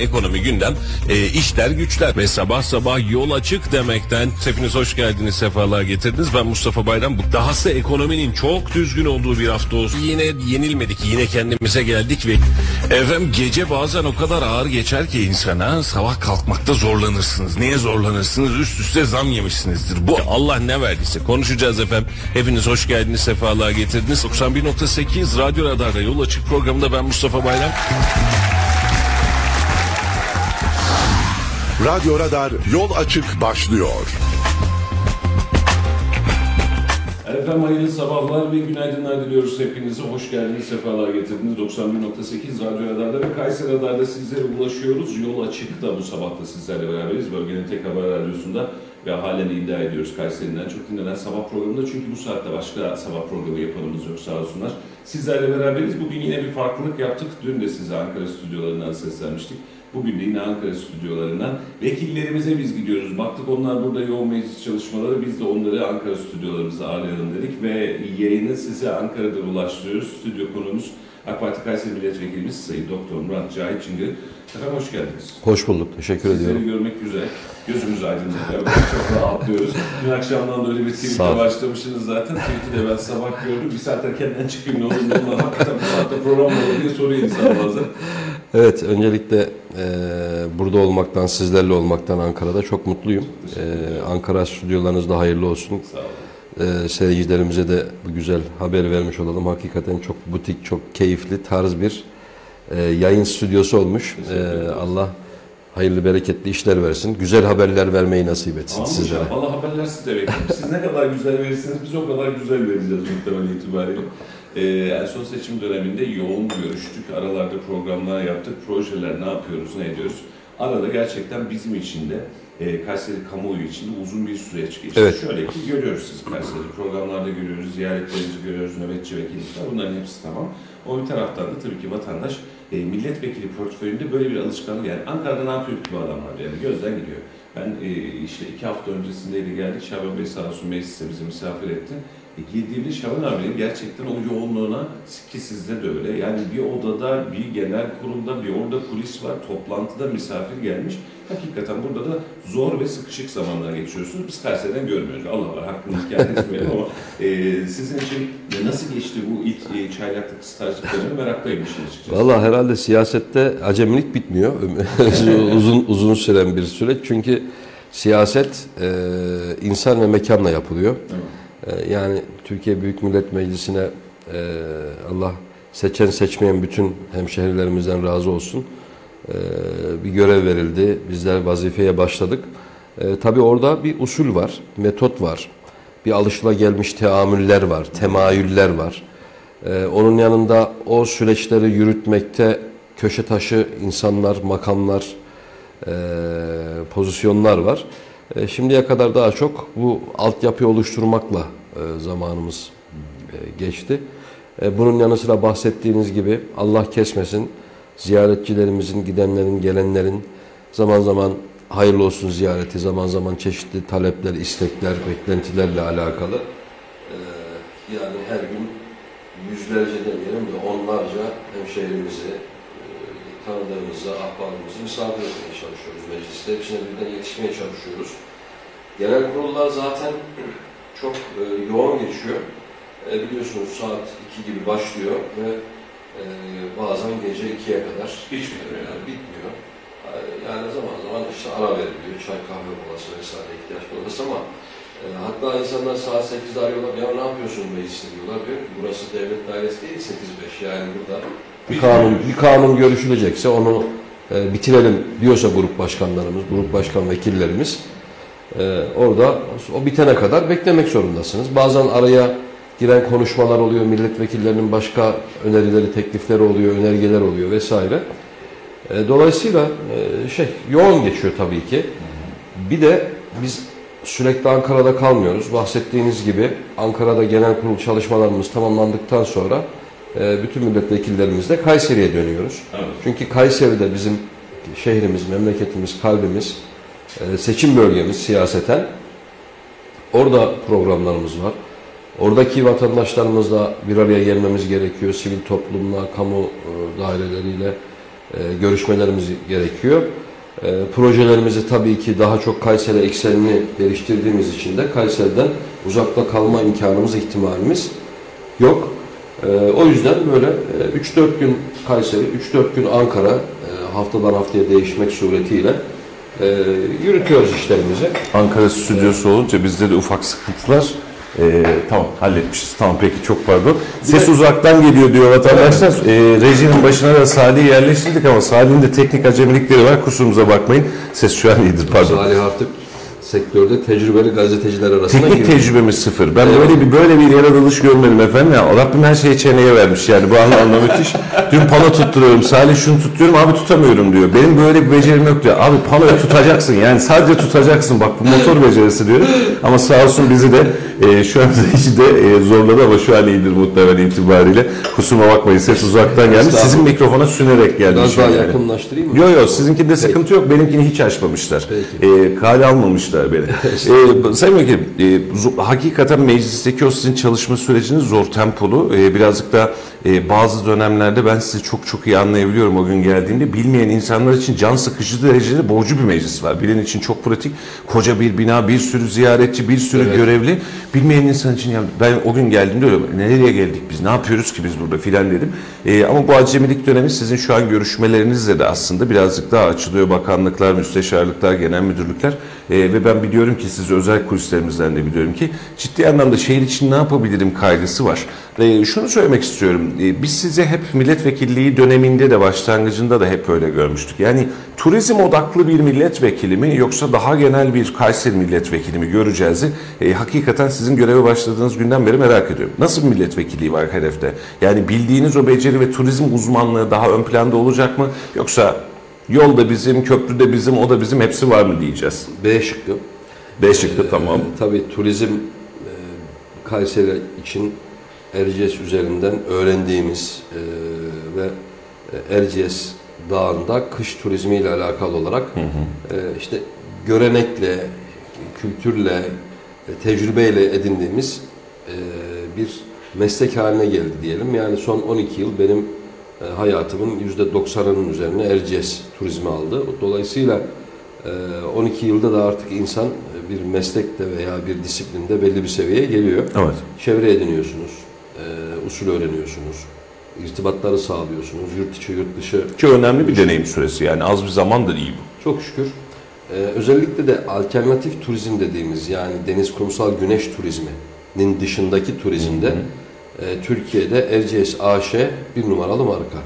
Ekonomi gündem, e, işler güçler ve sabah sabah yol açık demekten hepiniz hoş geldiniz, sefalar getirdiniz. Ben Mustafa Bayram. Bu dahası ekonominin çok düzgün olduğu bir hafta olsun. Yine yenilmedik, yine kendimize geldik ve efendim gece bazen o kadar ağır geçer ki insana sabah kalkmakta zorlanırsınız. Niye zorlanırsınız? Üst üste zam yemişsinizdir. Bu Allah ne verdiyse konuşacağız efendim. Hepiniz hoş geldiniz, sefalar getirdiniz. 91.8 Radyo Radar'da yol açık programında ben Mustafa Bayram. Radyo Radar Yol Açık başlıyor. Efendim hayırlı sabahlar ve günaydınlar diliyoruz hepinize. Hoş geldiniz, sefalar getirdiniz. 91.8 Radyo Radar'da ve Kayseri Radar'da sizlere ulaşıyoruz. Yol açık da bu sabah da sizlerle beraberiz. Bölgenin tek haber radyosunda ve halen iddia ediyoruz Kayseri'den çok dinlenen sabah programında. Çünkü bu saatte başka sabah programı yapanımız yok sağ olsunlar. Sizlerle beraberiz. Bugün yine bir farklılık yaptık. Dün de size Ankara stüdyolarından seslenmiştik. Bugün de yine Ankara stüdyolarından vekillerimize biz gidiyoruz. Baktık onlar burada yoğun meclis çalışmaları. Biz de onları Ankara stüdyolarımıza ağırlayalım dedik ve yayını size Ankara'da ulaştırıyoruz. Stüdyo konuğumuz AK Parti Kayseri Milletvekilimiz Sayın Doktor Murat Cahit Çıngı. Efendim hoş geldiniz. Hoş bulduk. Teşekkür Sizleri ediyorum. görmek güzel. Gözümüz aydınlanıyor. Çok rahatlıyoruz. Dün akşamdan da öyle bir tweetle başlamışsınız zaten. Tweet'i de ben sabah gördüm. Bir saat erkenden çıkayım ne olur ne olmaz. Hakikaten bu saatte program olur diye soruyor insan bazen. Evet, öncelikle e, burada olmaktan, sizlerle olmaktan Ankara'da çok mutluyum. E, Ankara stüdyolarınızda hayırlı olsun. Sağ olun. E, seyircilerimize de bu güzel haberi vermiş olalım. Hakikaten çok butik, çok keyifli, tarz bir e, yayın stüdyosu olmuş. E. Allah hayırlı, bereketli işler versin. Güzel haberler vermeyi nasip etsin Tamam sizlere. Valla haberler size bekliyorum. Siz ne kadar güzel verirseniz biz o kadar güzel vereceğiz muhtemelen itibariyle. Ee, en son seçim döneminde yoğun görüştük. Aralarda programlar yaptık. Projeler ne yapıyoruz, ne ediyoruz. Arada gerçekten bizim için de e, Kayseri kamuoyu için de uzun bir süreç geçti. Evet. Şöyle ki görüyoruz siz Kayseri programlarda görüyoruz, ziyaretlerinizi görüyoruz, nöbetçi vekillikler bunların hepsi tamam. O bir taraftan da tabii ki vatandaş e, milletvekili portföyünde böyle bir alışkanlık yani Ankara'da ne yapıyor ki bu adamlar yani gözden gidiyor. Ben e, işte iki hafta öncesindeydi geldik Şaban Bey sağ olsun mecliste bizi misafir etti. E, girdiğimde Şaban abinin gerçekten o yoğunluğuna ki sizde de öyle. Yani bir odada, bir genel kurulda, bir orada kulis var, toplantıda misafir gelmiş. Hakikaten burada da zor ve sıkışık zamanlar geçiyorsunuz. Biz Kayseri'den görmüyoruz. Allah var hakkını hikaye etmeyelim ama e, sizin için nasıl geçti bu ilk e, çaylaklık stajlık dönemi meraklıyım işin açıkçası. Valla herhalde siyasette acemilik bitmiyor. uzun uzun süren bir süreç. Çünkü siyaset e, insan ve mekanla yapılıyor. Evet. E, yani Türkiye Büyük Millet Meclisi'ne e, Allah seçen seçmeyen bütün hemşehrilerimizden razı olsun. E, bir görev verildi. Bizler vazifeye başladık. E, tabii orada bir usul var, metot var. Bir alışılagelmiş teamüller var, temayüller var. Ee, onun yanında o süreçleri yürütmekte köşe taşı insanlar, makamlar, e, pozisyonlar var. E, şimdiye kadar daha çok bu altyapıyı oluşturmakla e, zamanımız e, geçti. Bunun yanı sıra bahsettiğiniz gibi Allah kesmesin ziyaretçilerimizin, gidenlerin, gelenlerin zaman zaman hayırlı olsun ziyareti, zaman zaman çeşitli talepler, istekler, beklentilerle alakalı. Yani her gün yüzlerce demeyelim de onlarca hemşehrimizi, tanıdığımızı, ahbabımızı misafir etmeye mecliste. Hepsine birden yetişmeye çalışıyoruz. Genel kurullar zaten çok e, yoğun geçiyor. E, biliyorsunuz saat 2 gibi başlıyor ve e, bazen gece 2'ye kadar Hiç bitmiyor. yani bitmiyor. E, Yani zaman zaman işte ara veriliyor, çay kahve molası vesaire ihtiyaç molası ama e, hatta insanlar saat 8'de arıyorlar, ya ne yapıyorsun mecliste diyorlar. Diyor ki burası devlet dairesi değil 8-5 yani burada bir kanun, bir kanun görüşülecekse onu e, bitirelim diyorsa grup başkanlarımız, grup başkan vekillerimiz e, orada o bitene kadar beklemek zorundasınız. Bazen araya giren konuşmalar oluyor, milletvekillerinin başka önerileri, teklifleri oluyor, önergeler oluyor vesaire. E, dolayısıyla e, şey yoğun geçiyor tabii ki. Bir de biz sürekli Ankara'da kalmıyoruz. Bahsettiğiniz gibi Ankara'da genel kurul çalışmalarımız tamamlandıktan sonra bütün milletvekillerimizle Kayseri'ye dönüyoruz. Evet. Çünkü Kayseri'de bizim şehrimiz, memleketimiz, kalbimiz, e, seçim bölgemiz siyaseten. Orada programlarımız var. Oradaki vatandaşlarımızla bir araya gelmemiz gerekiyor. Sivil toplumla, kamu e, daireleriyle e, görüşmelerimiz gerekiyor. Projelerimizi tabii ki daha çok Kayseri eksenini geliştirdiğimiz için de Kayseri'den uzakta kalma imkanımız, ihtimalimiz yok. E, o yüzden böyle e, 3-4 gün Kayseri, 3-4 gün Ankara e, haftadan haftaya değişmek suretiyle e, yürütüyoruz işlerimizi. Ankara stüdyosu olunca bizde de ufak sıkıntılar. Ee, tamam halletmişiz. Tamam peki çok pardon. Ses uzaktan geliyor diyor vatandaşlar. Ee, rejinin başına da Salih'i yerleştirdik ama Salih'in de teknik acemilikleri var. Kusurumuza bakmayın. Ses şu an iyidir pardon. Salih artık sektörde tecrübeli gazeteciler arasına Teknik giriyor. tecrübemiz sıfır. Ben Evet. böyle bir böyle bir yaratılış görmedim efendim ya. Rabbim her şeyi çeneye vermiş yani bu anlamda müthiş. Dün pano tutturuyorum. Salih şunu tutuyorum abi tutamıyorum diyor. Benim böyle bir becerim yok diyor. Abi panoyu tutacaksın yani sadece tutacaksın. Bak bu motor becerisi diyor. Ama sağ olsun bizi de e, şu an de e, zorladı ama şu an iyidir muhtemelen itibariyle. Kusuruma bakmayın ses uzaktan geldi. Sizin mikrofona sünerek geldi. Biraz daha yani. yakınlaştırayım mı? Yok yok sizinkinde sıkıntı yok. Benimkini hiç açmamışlar. Peki. E, kale almamışlar beni. e, Sayın Vekilim, e, hakikaten meclisteki o sizin çalışma süreciniz zor tempolu. E, birazcık da e, bazı dönemlerde ben sizi çok çok iyi anlayabiliyorum o gün geldiğimde. Bilmeyen insanlar için can sıkıcı derecede boğucu bir meclis var. Bilen için çok pratik. Koca bir bina, bir sürü ziyaretçi, bir sürü Evet. görevli. Bilmeyen insan için ya ben o gün geldiğimde öyle nereye geldik biz, ne yapıyoruz ki biz burada filan dedim. E, ama bu acemilik dönemi sizin şu an görüşmelerinizle de aslında birazcık daha açılıyor. Bakanlıklar, müsteşarlıklar, genel müdürlükler E, ve ben biliyorum ki siz özel kulislerimizden de biliyorum ki ciddi anlamda şehir için ne yapabilirim kaygısı var. E, şunu söylemek istiyorum. E, biz sizi hep milletvekilliği döneminde de başlangıcında da hep öyle görmüştük. Yani turizm odaklı bir milletvekili mi yoksa daha genel bir Kayseri milletvekili mi göreceğiz. E, hakikaten sizin göreve başladığınız günden beri merak ediyorum. Nasıl bir milletvekilliği var hedefte? Yani bildiğiniz o beceri ve turizm uzmanlığı daha ön planda olacak mı? Yoksa yol da bizim, köprü de bizim, o da bizim hepsi var mı diyeceğiz? B şıkkı. B şıkkı tamam. Ee, tabii turizm e, Kayseri için Erciyes üzerinden öğrendiğimiz e, ve e, Erciyes Dağı'nda kış turizmiyle alakalı olarak e, işte görenekle, kültürle, e, tecrübeyle edindiğimiz e, bir meslek haline geldi diyelim. Yani son 12 yıl benim e, hayatımın %90'ının üzerine Erciyes turizmi aldı. Dolayısıyla e, 12 yılda da artık insan e, bir meslekte veya bir disiplinde belli bir seviyeye geliyor. Evet. Çevre ediniyorsunuz, e, usul öğreniyorsunuz, irtibatları sağlıyorsunuz, yurt içi yurt dışı Ki önemli bir deneyim süresi yani az bir zamandır iyi bu. çok şükür. Özellikle de alternatif turizm dediğimiz yani deniz kumsal güneş turizminin dışındaki turizmde e, Türkiye'de Erciyes AŞ bir numaralı marka.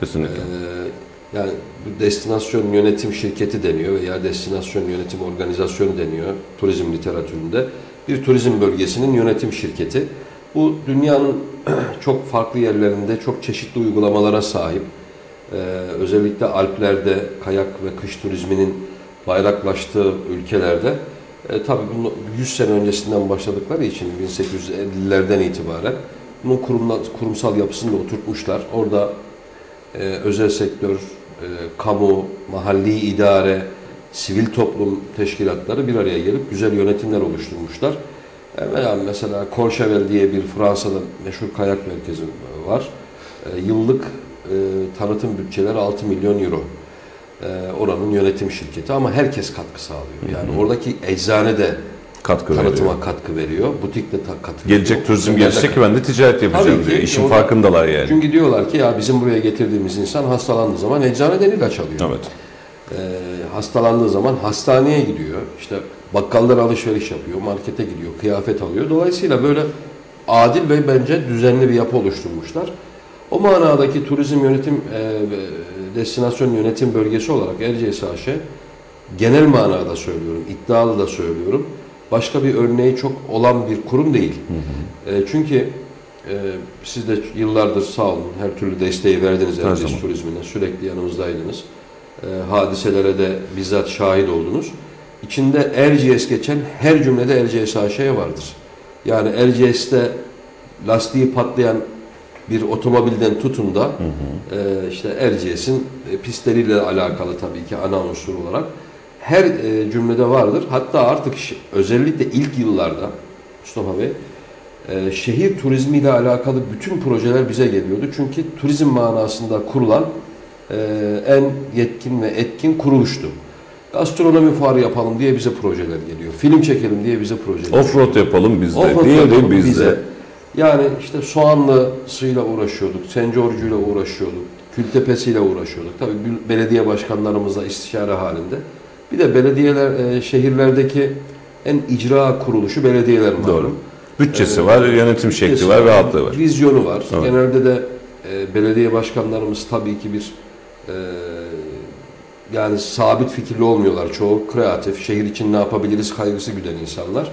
Kesinlikle. Ee, yani bu destinasyon yönetim şirketi deniyor veya destinasyon yönetim organizasyonu deniyor turizm literatüründe. Bir turizm bölgesinin yönetim şirketi. Bu dünyanın çok farklı yerlerinde çok çeşitli uygulamalara sahip. Ee, özellikle Alplerde kayak ve kış turizminin bayraklaştığı ülkelerde e, tabii bunu 100 sene öncesinden başladıkları için 1850'lerden itibaren bunun kurumla, kurumsal yapısını da oturtmuşlar. Orada e, özel sektör, e, kamu, mahalli idare, sivil toplum teşkilatları bir araya gelip güzel yönetimler oluşturmuşlar. Veya mesela Courchevel diye bir Fransa'da meşhur kayak merkezi var. E, yıllık e, tanıtım bütçeleri 6 milyon euro. E, oranın yönetim şirketi ama herkes katkı sağlıyor. Yani oradaki eczane de Katkı tanıtıma veriyor. katkı veriyor. Butik de ta- katkı Gelecek veriyor. turizm gelecek ki ben de ticaret yapacağım Tabii ki. diyor. İşin Orada- farkındalar yani. Çünkü diyorlar ki ya bizim buraya getirdiğimiz insan hastalandığı zaman eczaneden ilaç alıyor. Evet. Ee, hastalandığı zaman hastaneye gidiyor. İşte bakkallara alışveriş yapıyor, markete gidiyor, kıyafet alıyor. Dolayısıyla böyle adil ve bence düzenli bir yapı oluşturmuşlar. O manadaki turizm yönetim, e, destinasyon yönetim bölgesi olarak Erciyes AŞ genel manada söylüyorum, iddialı da söylüyorum. Başka bir örneği çok olan bir kurum değil. E, çünkü e, siz de yıllardır sağ olun her türlü desteği verdiniz Erciyes turizmine. Sürekli yanımızdaydınız. E, hadiselere de bizzat şahit oldunuz. İçinde Erciyes geçen her cümlede Erciyes AŞ'ye vardır. Yani Erciyes'te lastiği patlayan bir otomobilden tutun da e, işte Erciyes'in e, pistleriyle alakalı tabii ki ana unsur olarak her e, cümlede vardır. Hatta artık özellikle ilk yıllarda Mustafa Bey e, şehir turizmiyle alakalı bütün projeler bize geliyordu. Çünkü turizm manasında kurulan e, en yetkin ve etkin kuruluştu. Gastronomi fuarı yapalım diye bize projeler geliyor. Film çekelim diye bize projeler Offroad yapalım biz de. Offroad Diğeri yapalım bizde. bize. Yani işte Soğanlısıyla uğraşıyorduk, Sencorcu'yla uğraşıyorduk, Kültepe'siyle uğraşıyorduk. Tabii bel- belediye başkanlarımızla istişare halinde. Bir de belediyeler, e, şehirlerdeki en icra kuruluşu belediyeler malum. Doğru. Bütçesi var, yönetim şekli Bütçesi var, rahatlığı var. Vizyonu var. Evet. Genelde de e, belediye başkanlarımız tabii ki bir e, yani sabit fikirli olmuyorlar. Çoğu kreatif, şehir için ne yapabiliriz kaygısı güden insanlar.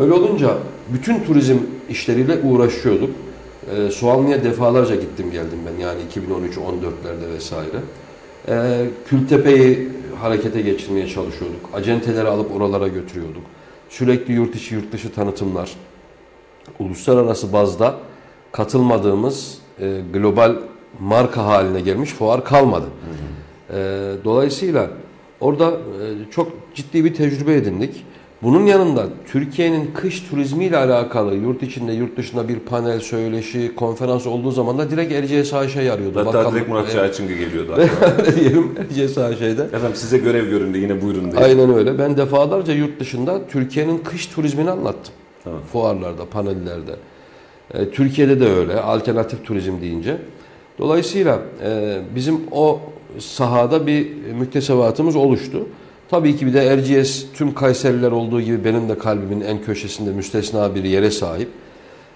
Öyle olunca bütün turizm işleriyle uğraşıyorduk. E, Soğanlı'ya defalarca gittim geldim ben yani 2013-14'lerde vesaire. E, Kültepe'yi harekete geçirmeye çalışıyorduk. Acenteleri alıp oralara götürüyorduk. Sürekli yurt içi yurt dışı tanıtımlar. Uluslararası bazda katılmadığımız e, global marka haline gelmiş fuar kalmadı. E, dolayısıyla orada e, çok ciddi bir tecrübe edindik. Bunun yanında Türkiye'nin kış turizmiyle alakalı yurt içinde yurt dışında bir panel, söyleşi, konferans olduğu zaman da direkt Erciyes AŞ'yi arıyordu. Hatta Bakanlık- direkt Murat Evet, Çağçıngı geliyordu. öyle diyelim Erciyes AŞ'de. Efendim size görev göründü yine buyurun diye. Aynen öyle. Ben defalarca yurt dışında Türkiye'nin kış turizmini anlattım. Tamam. Fuarlarda, panellerde. E, Türkiye'de de öyle. Alternatif turizm deyince. Dolayısıyla e, bizim o sahada bir müktesebatımız oluştu. Tabii ki bir de Erciyes tüm Kayseriler olduğu gibi benim de kalbimin en köşesinde müstesna bir yere sahip.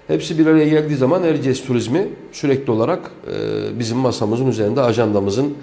Hepsi bir araya geldiği zaman Erciyes turizmi sürekli olarak e, bizim masamızın üzerinde ajandamızın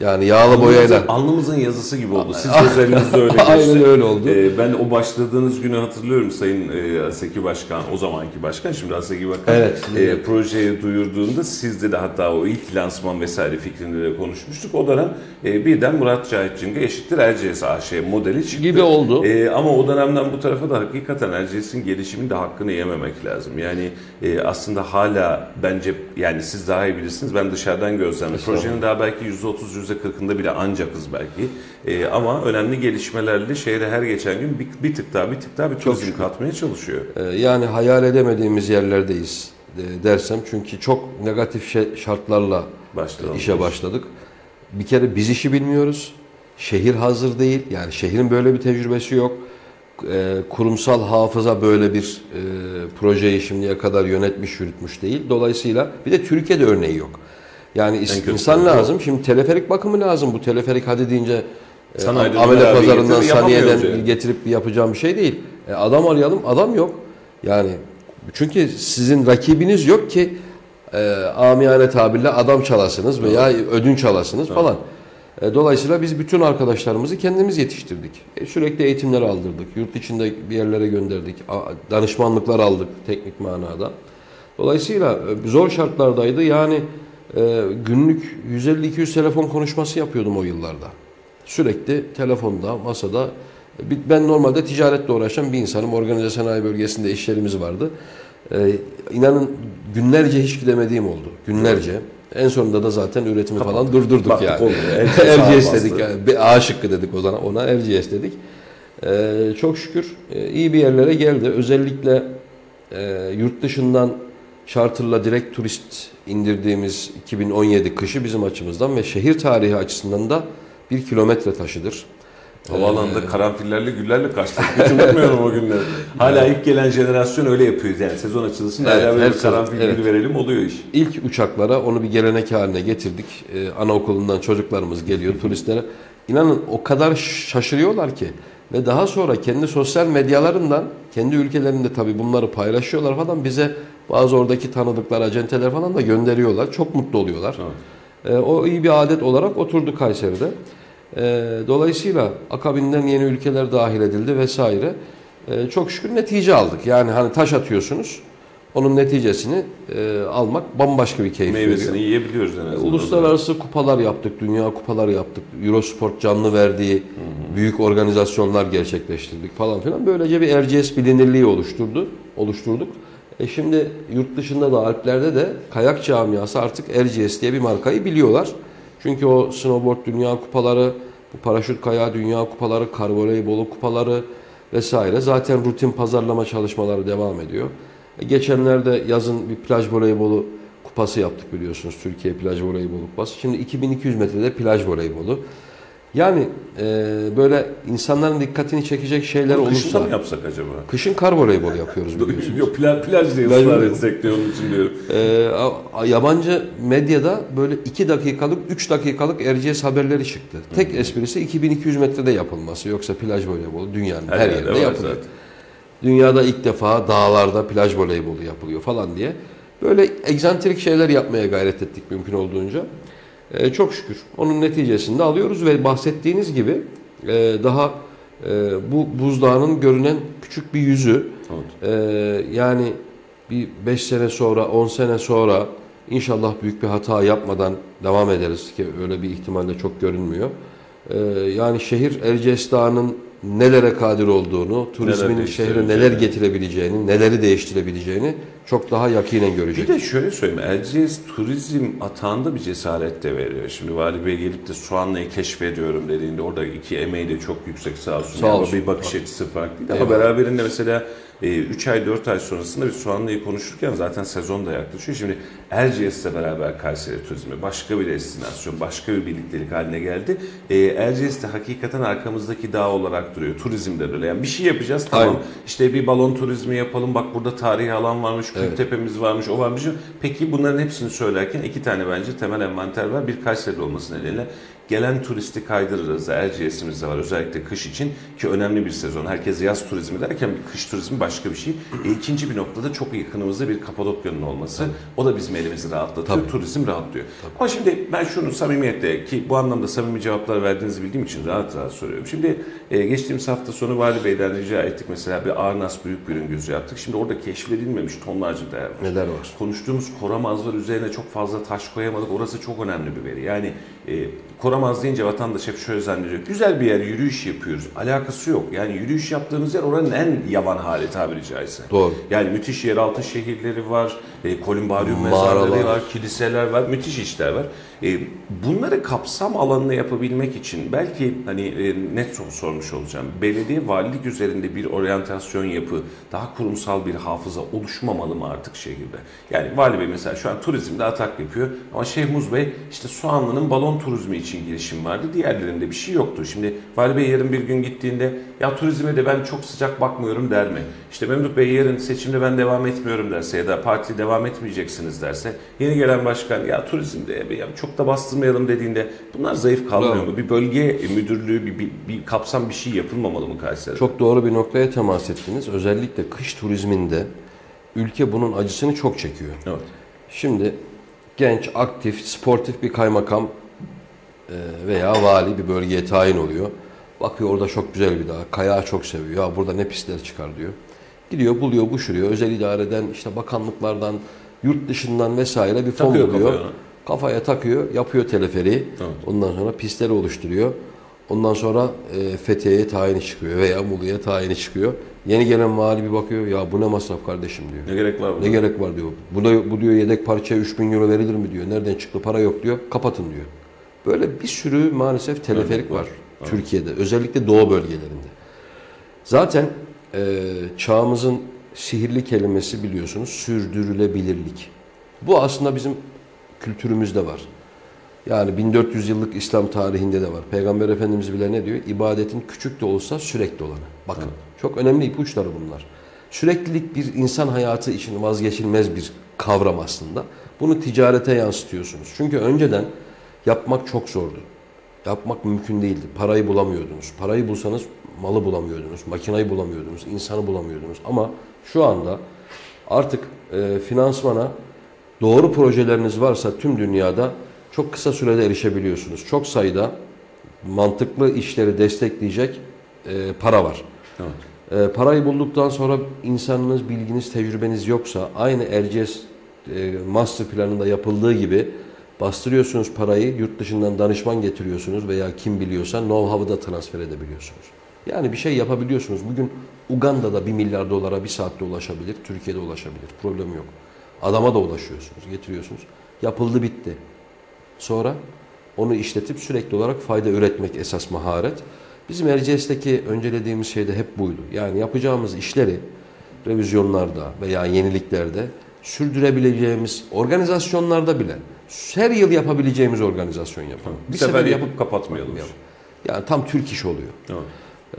yani yağlı boyayla Alnımızın, yazısı gibi oldu. Siz özelinizde öyle geçti. Aynen öyle oldu. Ee, ben o başladığınız günü hatırlıyorum Sayın e, Aseki Başkan, o zamanki başkan, şimdi Aseki Bakan Evet. e, projeyi duyurduğunda sizde de hatta o ilk lansman vesaire fikrinde de konuşmuştuk. O dönem e, birden Murat Cahit Cing'e eşittir Erciyes AŞ modeli çıktı. gibi oldu. E, ama o dönemden bu tarafa da hakikaten Erciyes'in gelişiminin de hakkını yememek lazım. Yani e, aslında hala bence yani siz daha iyi bilirsiniz ben dışarıdan gözlemledim. Projenin daha belki %30 %40'ında bile ancakız belki. E, ama önemli gelişmelerle şehre her geçen gün bir, bir tık daha bir tık daha bir turizm şükür. katmaya çalışıyor. Ee, Yani hayal edemediğimiz yerlerdeyiz e, dersem çünkü çok negatif şartlarla Başlayalım. işe başladık. Bir kere biz işi bilmiyoruz. Şehir hazır değil. Yani şehrin böyle bir tecrübesi yok. Ee, Kurumsal hafıza böyle bir e, projeyi şimdiye kadar yönetmiş, yürütmüş değil. Dolayısıyla bir de Türkiye'de örneği yok. Yani is- insan lazım. Şimdi teleferik bakımı lazım. Bu teleferik hadi deyince e, Sanayide amele pazarından, saniyeden yani. getirip yapacağım bir şey değil. E, adam arayalım, adam yok. Yani çünkü sizin rakibiniz yok ki e, amiyane tabirle adam çalasınız veya ödünç alasınız falan. E, dolayısıyla biz bütün arkadaşlarımızı kendimiz yetiştirdik. E, sürekli eğitimler aldırdık. Yurt içinde bir yerlere gönderdik. A- danışmanlıklar aldık teknik manada. Dolayısıyla e, zor şartlardaydı. Yani e, günlük 150-200 telefon konuşması yapıyordum o yıllarda. Sürekli telefonda, masada. Ben normalde ticaretle uğraşan bir insanım. Organize sanayi bölgesinde işlerimiz vardı. Ee, inanın günlerce hiç gidemediğim oldu. Günlerce. En sonunda da zaten üretimi falan durdurduk Baktık yani. ağır dedik. Yani. Bir A şıkkı dedik o zaman. Ona Erciyes dedik. Ee, çok şükür e, iyi bir yerlere geldi. Özellikle e, yurt dışından charterla direkt turist indirdiğimiz 2017 kışı bizim açımızdan ve şehir tarihi açısından da bir kilometre taşıdır. Havaalanında karanfillerle güllerle karşılaştık. Hiç unutmuyorum o günleri. Hala ilk gelen jenerasyon öyle yapıyor. Yani sezon açılsın Evet, hala böyle karanfil evet. gülü verelim oluyor iş. İlk uçaklara onu bir gelenek haline getirdik. Ee, anaokulundan çocuklarımız geliyor turistlere. İnanın o kadar şaşırıyorlar ki ve daha sonra kendi sosyal medyalarından kendi ülkelerinde tabii bunları paylaşıyorlar falan bize bazı oradaki tanıdıklar, acenteler falan da gönderiyorlar. Çok mutlu oluyorlar. Ee, o iyi bir adet olarak oturdu Kayseri'de. Ee, dolayısıyla akabinden yeni ülkeler dahil edildi vesaire. Ee, çok şükür netice aldık. Yani hani taş atıyorsunuz. Onun neticesini e, almak bambaşka bir keyif Meyvesini veriyor. yiyebiliyoruz en azından. Uluslararası kupalar yaptık, dünya kupaları yaptık. Eurosport canlı verdiği büyük organizasyonlar gerçekleştirdik falan filan. Böylece bir Erciyes bilinirliği oluşturdu, oluşturduk. E şimdi yurt dışında da Alplerde de kayak camiası artık Erciyes diye bir markayı biliyorlar. Çünkü o snowboard dünya kupaları, bu paraşüt kayağı dünya kupaları, kar voleybolu kupaları vesaire zaten rutin pazarlama çalışmaları devam ediyor. E geçenlerde yazın bir plaj voleybolu kupası yaptık biliyorsunuz. Türkiye Plaj Voleybolu Kupası. Şimdi 2200 metrede plaj voleybolu. Yani e, böyle insanların dikkatini çekecek şeyler Kışında olursa... mı yapsak acaba? Kışın kar voleybolu yapıyoruz biliyorsunuz. Yok plaj, plaj diye ısrar etsek de onun için diyorum. A- yabancı medyada böyle 2 dakikalık, 3 dakikalık Erciyes haberleri çıktı. Tek esprisi 2200 metrede yapılması. Yoksa plaj voleybolu dünyanın her, yerde yerinde var yapılıyor. zaten. Dünyada ilk defa dağlarda plaj voleybolu yapılıyor falan diye. Böyle egzantrik şeyler yapmaya gayret ettik mümkün olduğunca. Ee, çok şükür onun neticesinde alıyoruz ve bahsettiğiniz gibi e, daha e, bu buzdağının görünen küçük bir yüzü Evet. ee, yani bir 5 sene sonra, 10 sene sonra inşallah büyük bir hata yapmadan devam ederiz ki öyle bir ihtimal de çok görünmüyor. Ee, yani şehir Erciyes Dağı'nın nelere kadir olduğunu, turizmin şehre değiştirebileceğini. neler getirebileceğini, neleri değiştirebileceğini çok daha yakinen Bir görecek. de şöyle söyleyeyim, Erciyes turizm atağında bir cesaret de veriyor. Şimdi Vali Bey gelip de Soğanlı'yı keşfediyorum dediğinde orada iki emeği de çok yüksek sağ olsun. Sağ olsun. Bir bakış açısı farklıydı ama beraberinde mesela 3 ay 4 ay sonrasında biz Soğanlı'yı konuşurken zaten sezon da yaklaşıyor. Şimdi Erciyes'le beraber Kayseri turizmi başka bir destinasyon, başka bir birliktelik haline geldi. E, Erciyes de hakikaten arkamızdaki dağ olarak duruyor. Turizmde de öyle. Yani bir şey yapacağız tamam. Aynen. İşte bir balon turizmi yapalım. Bak burada tarihi alan varmış, Evet. tepemiz varmış, o varmış. Peki bunların hepsini söylerken iki tane bence temel envanter var. Bir Kayseri'de olması nedeniyle gelen turisti kaydırırız. Erciyes'imiz de var özellikle kış için ki önemli bir sezon. Herkes yaz turizmi derken kış turizmi başka bir şey. E, ikinci bir noktada çok yakınımızda bir Kapadokya'nın olması. O da bizim elimizi rahatlatıyor. Tabii. Turizm rahatlıyor. Ama şimdi ben şunu samimiyetle ki bu anlamda samimi cevaplar verdiğinizi bildiğim için rahat rahat soruyorum. Şimdi e, geçtiğimiz hafta sonu Vali Bey'den rica ettik mesela bir Arnas büyük bir ürün gözü yaptık. Şimdi orada keşfedilmemiş tonlarca değer var. Neler var? Konuştuğumuz koramazlar üzerine çok fazla taş koyamadık. Orası çok önemli bir veri. Yani e, koramaz deyince vatandaş hep şöyle zannediyor. Güzel bir yer yürüyüş yapıyoruz. Alakası yok. Yani yürüyüş yaptığımız yer oranın en yavan hali tabiri caizse. Doğru. Yani müthiş yeraltı şehirleri var. E, kolumbarium mezarları var. Kiliseler var. Müthiş işler var. E, bunları kapsam alanına yapabilmek için belki hani e, net sor- sormuş olacağım. Belediye valilik üzerinde bir oryantasyon yapı, daha kurumsal bir hafıza oluşmamalı mı artık şehirde? Yani Vali Bey mesela şu an turizmde atak yapıyor ama Şeyh Muz Bey işte Soğanlı'nın balon turizmi için girişim vardı. Diğerlerinde bir şey yoktu. Şimdi Vali Bey yarın bir gün gittiğinde ya turizme de ben çok sıcak bakmıyorum der mi? İşte Memduh Bey yarın seçimde ben devam etmiyorum derse ya da parti devam etmeyeceksiniz derse yeni gelen başkan ya turizmde ya çok da bastırmayalım dediğinde bunlar zayıf kalmıyor Bravo. mu? Bir bölge müdürlüğü, bir, bir, bir kapsam bir şey yapılmamalı mı Kayseri'de? Çok doğru bir noktaya temas ettiniz. Özellikle kış turizminde ülke bunun acısını çok çekiyor. Evet. Şimdi genç, aktif, sportif bir kaymakam e, veya vali bir bölgeye tayin oluyor. Bakıyor orada çok güzel bir dağ, kayağı çok seviyor. Ya burada ne pisler çıkar diyor. Gidiyor, buluyor, buşuruyor. Özel idareden, işte bakanlıklardan, yurt dışından vesaire bir fon Takıyor buluyor. kafaya. Kafaya takıyor, yapıyor teleferiği. Evet. Ondan sonra pistleri oluşturuyor. Ondan sonra e, Fethiye'ye tayini çıkıyor veya Muğla'ya tayini çıkıyor. Yeni gelen vali bir bakıyor, ya bu ne masraf kardeşim diyor. Ne gerek var buna? Ne gerek var diyor. Bu, da, bu diyor yedek parçaya 3000 euro verilir mi diyor. Nereden çıktı para yok diyor. Kapatın diyor. Böyle bir sürü maalesef teleferik Örnek var, var. Evet. Türkiye'de. Özellikle doğu bölgelerinde. Zaten e, çağımızın sihirli kelimesi biliyorsunuz sürdürülebilirlik. Bu aslında bizim kültürümüzde var. Yani 1400 yıllık İslam tarihinde de var. Peygamber Efendimiz bile ne diyor? İbadetin küçük de olsa sürekli olanı. Bakın çok önemli ipuçları bunlar. Süreklilik bir insan hayatı için vazgeçilmez bir kavram aslında. Bunu ticarete yansıtıyorsunuz. Çünkü önceden yapmak çok zordu. Yapmak mümkün değildi. Parayı bulamıyordunuz. Parayı bulsanız malı bulamıyordunuz. Makinayı bulamıyordunuz. insanı bulamıyordunuz. Ama şu anda artık e, finansmana doğru projeleriniz varsa tüm dünyada çok kısa sürede erişebiliyorsunuz. Çok sayıda mantıklı işleri destekleyecek e, para var. Evet. E, parayı bulduktan sonra insanınız, bilginiz, tecrübeniz yoksa aynı Erciyes e, master planında yapıldığı gibi bastırıyorsunuz parayı, yurt dışından danışman getiriyorsunuz veya kim biliyorsa know-how'ı da transfer edebiliyorsunuz. Yani bir şey yapabiliyorsunuz. Bugün Uganda'da 1 milyar dolara bir saatte ulaşabilir, Türkiye'de ulaşabilir. Problem yok. Adama da ulaşıyorsunuz, getiriyorsunuz. Yapıldı bitti. Sonra onu işletip sürekli olarak fayda üretmek esas maharet. Bizim Erciyes'teki öncelediğimiz şey de hep buydu. Yani yapacağımız işleri revizyonlarda veya yeniliklerde sürdürebileceğimiz organizasyonlarda bile her yıl yapabileceğimiz organizasyon yapalım. Bir, sefer yapıp kapatmayalım. Yani tam Türk iş oluyor. Evet.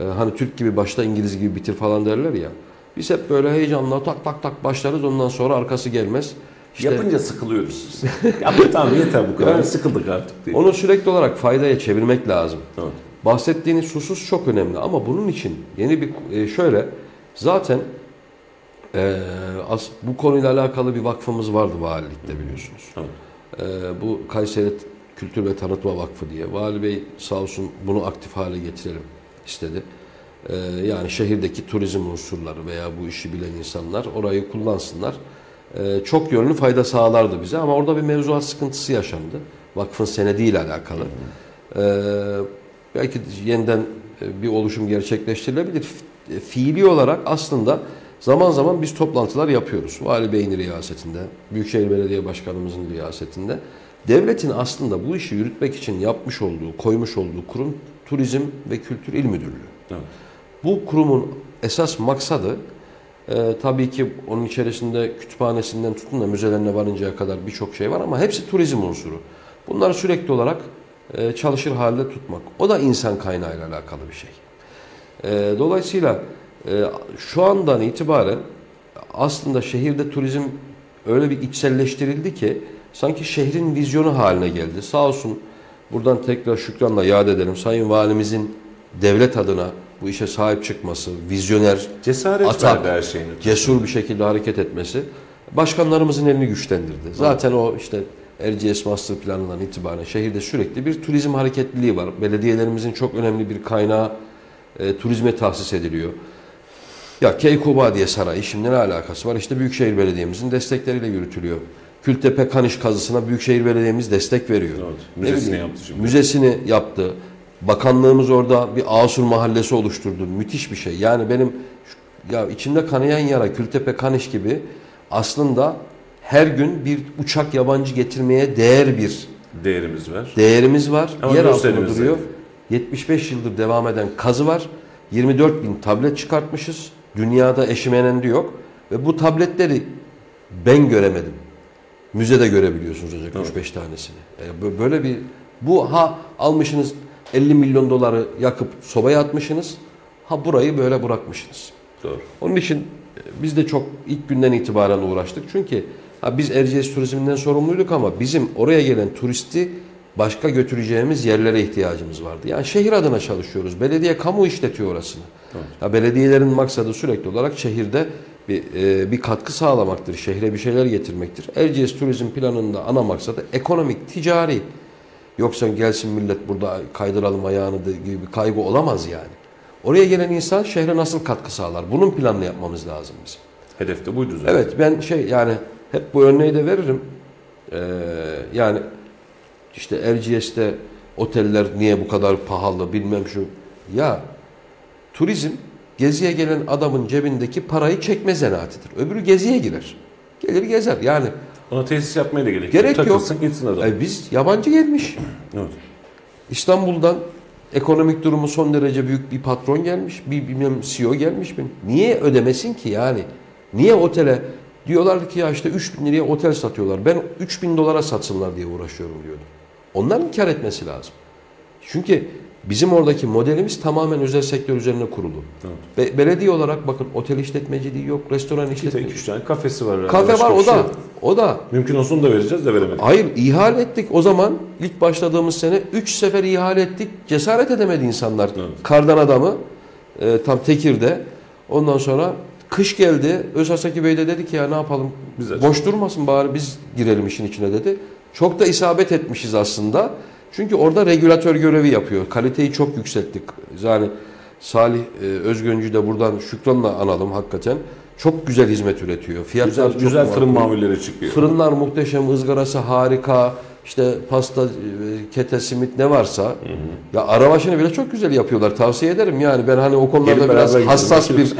Ee, hani Türk gibi başta İngiliz gibi bitir falan derler ya. Biz hep böyle heyecanla tak tak tak başlarız ondan sonra arkası gelmez. İşte Yapınca sıkılıyoruz. Yapma tamam yeter bu kadar. Yani- Sıkıldık artık diye. onu sürekli olarak faydaya çevirmek lazım. Evet. Bahsettiğiniz husus çok önemli ama bunun için yeni bir e, şöyle zaten e, as, bu konuyla alakalı bir vakfımız vardı valilikte biliyorsunuz. Evet. E, bu Kayseri Kültür ve Tanıtma Vakfı diye. Vali Bey sağ olsun bunu aktif hale getirelim istedi. E, yani şehirdeki turizm unsurları veya bu işi bilen insanlar orayı kullansınlar. E, çok yönlü fayda sağlardı bize ama orada bir mevzuat sıkıntısı yaşandı. Vakfın senediyle alakalı. E, belki yeniden e, bir oluşum gerçekleştirilebilir. Fi- Fiili olarak aslında zaman zaman biz toplantılar yapıyoruz. Vali Bey'in riyasetinde, Büyükşehir Belediye Başkanımızın riyasetinde. Devletin aslında bu işi yürütmek için yapmış olduğu, koymuş olduğu kurum Turizm ve Kültür İl Müdürlüğü. Evet. Bu kurumun esas maksadı e, tabii ki onun içerisinde kütüphanesinden tutun da müzelerine varıncaya kadar birçok şey var ama hepsi turizm unsuru. Bunları sürekli olarak e, çalışır halde tutmak. O da insan kaynağıyla alakalı bir şey. E, dolayısıyla e, şu andan itibaren aslında şehirde turizm öyle bir içselleştirildi ki sanki şehrin vizyonu haline geldi. Sağ olsun buradan tekrar şükranla yad edelim. Sayın Valimizin devlet adına bu işe sahip çıkması, vizyoner, Cesaret Atak. verdi her şeyin. cesur bir şekilde hareket etmesi başkanlarımızın elini güçlendirdi. Zaten o işte Erciyes Master Planı'ndan itibaren şehirde sürekli bir turizm hareketliliği var. Belediyelerimizin çok önemli bir kaynağı e, turizme tahsis ediliyor. Ya Keykobadiye Sarayı şimdi ne alakası var? İşte Büyükşehir Belediye'mizin destekleriyle yürütülüyor. Kültepe Kaniş kazısına Büyükşehir Belediye'miz destek veriyor. Evet, müzesini bileyim, yaptı şimdi. Müzesini yaptı. Bakanlığımız orada bir Asur Mahallesi oluşturdu. Müthiş bir şey. Yani benim ya içinde kanayan yara Kültepe Kaniş gibi aslında her gün bir uçak yabancı getirmeye değer bir Değerimiz var. değerimiz var. Ama Yer altında duruyor. zayıf. 75 yıldır devam eden kazı var. 24 bin tablet çıkartmışız. Dünyada eşi menendi yok. Ve bu tabletleri ben göremedim. Müzede görebiliyorsunuz ancak Evet. 3-5 tanesini. E, bö- Böyle bir bu ha almışsınız 50 milyon doları yakıp sobaya atmışsınız. Ha burayı böyle bırakmışsınız. Doğru. Onun için e, biz de çok ilk günden itibaren uğraştık. Çünkü ha biz Erciyes turizminden sorumluyduk ama bizim oraya gelen turisti başka götüreceğimiz yerlere ihtiyacımız vardı. Yani şehir adına çalışıyoruz. Belediye kamu işletiyor orasını. Ya belediyelerin maksadı sürekli olarak şehirde bir, e, bir katkı sağlamaktır. Şehre bir şeyler getirmektir. Erciyes turizm planında ana maksadı ekonomik, ticari. Yoksa gelsin millet burada kaydıralım ayağını gibi bir kaygı olamaz yani. Oraya gelen insan şehre nasıl katkı sağlar? Bunun planını yapmamız lazım bizim. Hedef de buydu zaten. Evet ben şey yani hep bu örneği de veririm. Ee, yani işte Erciyes'te oteller niye bu kadar pahalı bilmem şu. Ya turizm geziye gelen adamın cebindeki parayı çekme zanaatidir. Öbürü geziye girer. Gelir gezer yani. Ona tesis yapmaya da gerek, Gerek yok. Takılsın gitsin adam. e, biz yabancı gelmiş. Evet. İstanbul'dan ekonomik durumu son derece büyük bir patron gelmiş, bir bilmem CEO gelmiş mi? Niye ödemesin ki yani? Niye otele diyorlar ki ya işte 3 bin liraya otel satıyorlar. Ben 3 bin dolara satsınlar diye uğraşıyorum diyordum. Onların kar etmesi lazım. Çünkü bizim oradaki modelimiz tamamen özel sektör üzerine kurulu. Evet. Be- belediye olarak bakın otel işletmeciliği yok, restoran İki, işletmeciliği. üç tane kafesi var. Kafe var o şey da. yok. O da Mümkün olsun da vereceğiz de veremedik. Hayır ihale ettik. O zaman ilk başladığımız sene 3 sefer ihale ettik. Cesaret edemedi insanlar. Evet. Kardan adamı e, tam Tekir'de. Ondan sonra kış geldi. Özasaki Bey de dedi ki ya ne yapalım? Biz. Boş durmasın bari biz girelim işin içine dedi. Çok da isabet etmişiz aslında. Çünkü orada regülatör görevi yapıyor. Kaliteyi çok yükselttik. Yani Salih e, Özgöncü de buradan şükranla analım hakikaten. Çok güzel hizmet üretiyor. Fiyatlar Güzel, çok güzel fırın mamulleri çıkıyor. Fırınlar muhteşem, ızgarası harika. İşte pasta, e, kete, simit ne varsa. Ya arabaşını bile çok güzel yapıyorlar. Tavsiye ederim yani. Ben hani o konularda Gelin biraz hassas bir gidelim.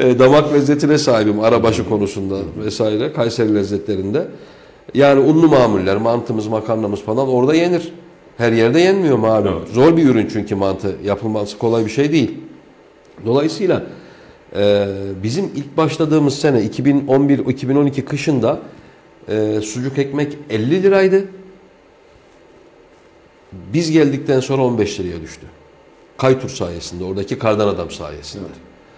e, damak lezzetine sahibim. Arabaşı konusunda vesaire. Kayseri lezzetlerinde. Yani unlu mamuller, mantımız, makarnamız falan orada yenir. Her yerde yenmiyor malum. Evet. Zor bir ürün çünkü mantı. Yapılması kolay bir şey değil. Dolayısıyla Ee, bizim ilk başladığımız sene 2011-2012 kışında e, sucuk ekmek 50 liraydı. Biz geldikten sonra 15 liraya düştü. Kaytur sayesinde, oradaki kardan adam sayesinde.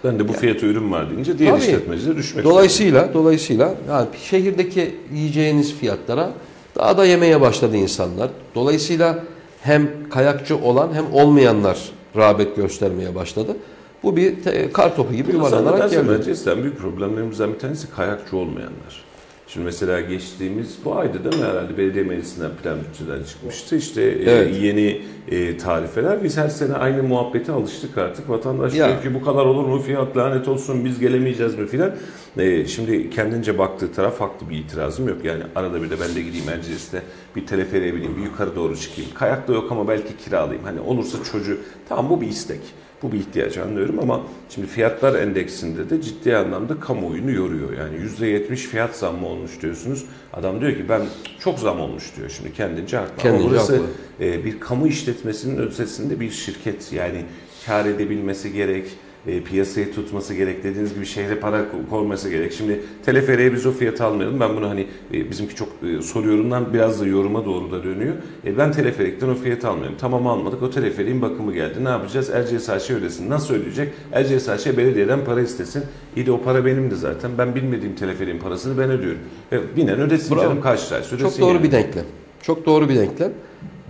Ben de bu fiyata ürün var deyince diğer Tabii. işletmeciler düşmek Dolayısıyla dolayısıyla yani şehirdeki yiyeceğiniz fiyatlara daha da yemeye başladı insanlar. Dolayısıyla hem kayakçı olan hem olmayanlar rağbet göstermeye başladı. Bu bir te- kar topu gibi yuvarlanarak geldi. Bence sen büyük problemlerimizden bir tanesi kayakçı olmayanlar. Şimdi mesela geçtiğimiz bu ayda değil mi herhalde belediye meclisinden plan bütçeden çıkmıştı. İşte e, Evet. yeni e, tarifeler. Biz her sene aynı muhabbete alıştık artık. Vatandaş Ya. diyor ki bu kadar olur mu fiyat lanet olsun biz gelemeyeceğiz mi filan. E, şimdi kendince baktığı taraf haklı bir itirazım yok. Yani arada bir de ben de gideyim Erciyes'te bir teleferiye bineyim bir yukarı doğru çıkayım. Kayak da yok ama belki kiralayayım. Hani olursa çocuğu tamam bu bir istek. Bu bir ihtiyaç anlıyorum ama şimdi fiyatlar endeksinde de ciddi anlamda kamuoyunu yoruyor. Yani %70 fiyat zammı olmuş diyorsunuz. Adam diyor ki ben çok zam olmuş diyor şimdi kendince haklı. Kendince ama burası haklı. e, bir kamu işletmesinin ötesinde bir şirket. Yani kar edebilmesi gerek, e, piyasayı tutması gerek, dediğiniz gibi şehre para ko- koyması gerek. Şimdi teleferiye biz o fiyatı almayalım. Ben bunu hani e, bizimki çok e, soru yorumdan biraz da yoruma doğru da dönüyor. E, ben teleferikten o fiyatı almıyorum. Tamam almadık. O teleferiğin bakımı geldi. Ne yapacağız? Erciyes ödesin. Nasıl ödeyecek? Erciyes belediyeden para istesin. İyi de o para benimdi zaten. Ben bilmediğim teleferiğin parasını ben ödüyorum. E, binen ödesin Bravo. canım kaç liraysa ödesin Çok doğru yani. bir denklem. Çok doğru bir denklem.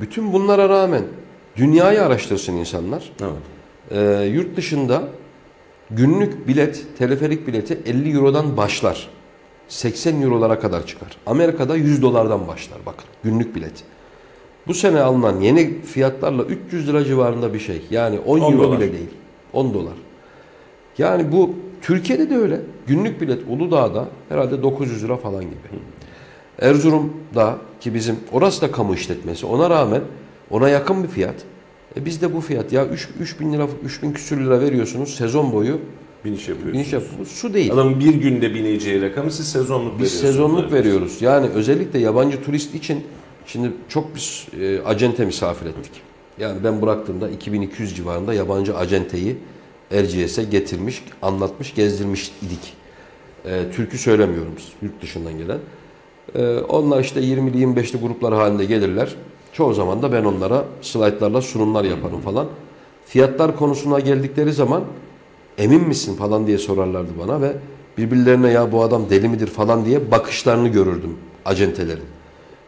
Bütün bunlara rağmen dünyayı araştırsın insanlar. Evet. Ee, yurt dışında günlük bilet, teleferik bileti 50 Euro'dan başlar. 80 Euro'lara kadar çıkar. Amerika'da 100 dolardan başlar bakın günlük bilet. Bu sene alınan yeni fiyatlarla 300 lira civarında bir şey. Yani 10, 10 euro dolar. bile değil. 10 dolar. Yani bu Türkiye'de de öyle. Günlük bilet Uludağ'da herhalde 900 lira falan gibi. Erzurum'da ki bizim orası da kamu işletmesi ona rağmen ona yakın bir fiyat. E bizde bu fiyat ya 3 3000 lira 3000 küsür lira veriyorsunuz sezon boyu Biniş yapıyorsunuz. biniş yapıyorsunuz. Su değil. Adamın bir günde bineceği rakamı siz sezonluk Biz veriyorsunuz. sezonluk Evet. veriyoruz. Yani özellikle yabancı turist için şimdi çok biz e, acente misafir ettik. Yani ben bıraktığımda 2200 civarında yabancı acenteyi Erciyes'e getirmiş, anlatmış, gezdirmiş idik. E, türkü söylemiyorum biz, yurt dışından gelen. E, onlar işte 20'li 25'li gruplar halinde gelirler. Çoğu zaman da ben onlara slaytlarla sunumlar yaparım falan. Fiyatlar konusuna geldikleri zaman emin misin falan diye sorarlardı bana ve birbirlerine ya bu adam deli midir falan diye bakışlarını görürdüm acentelerin.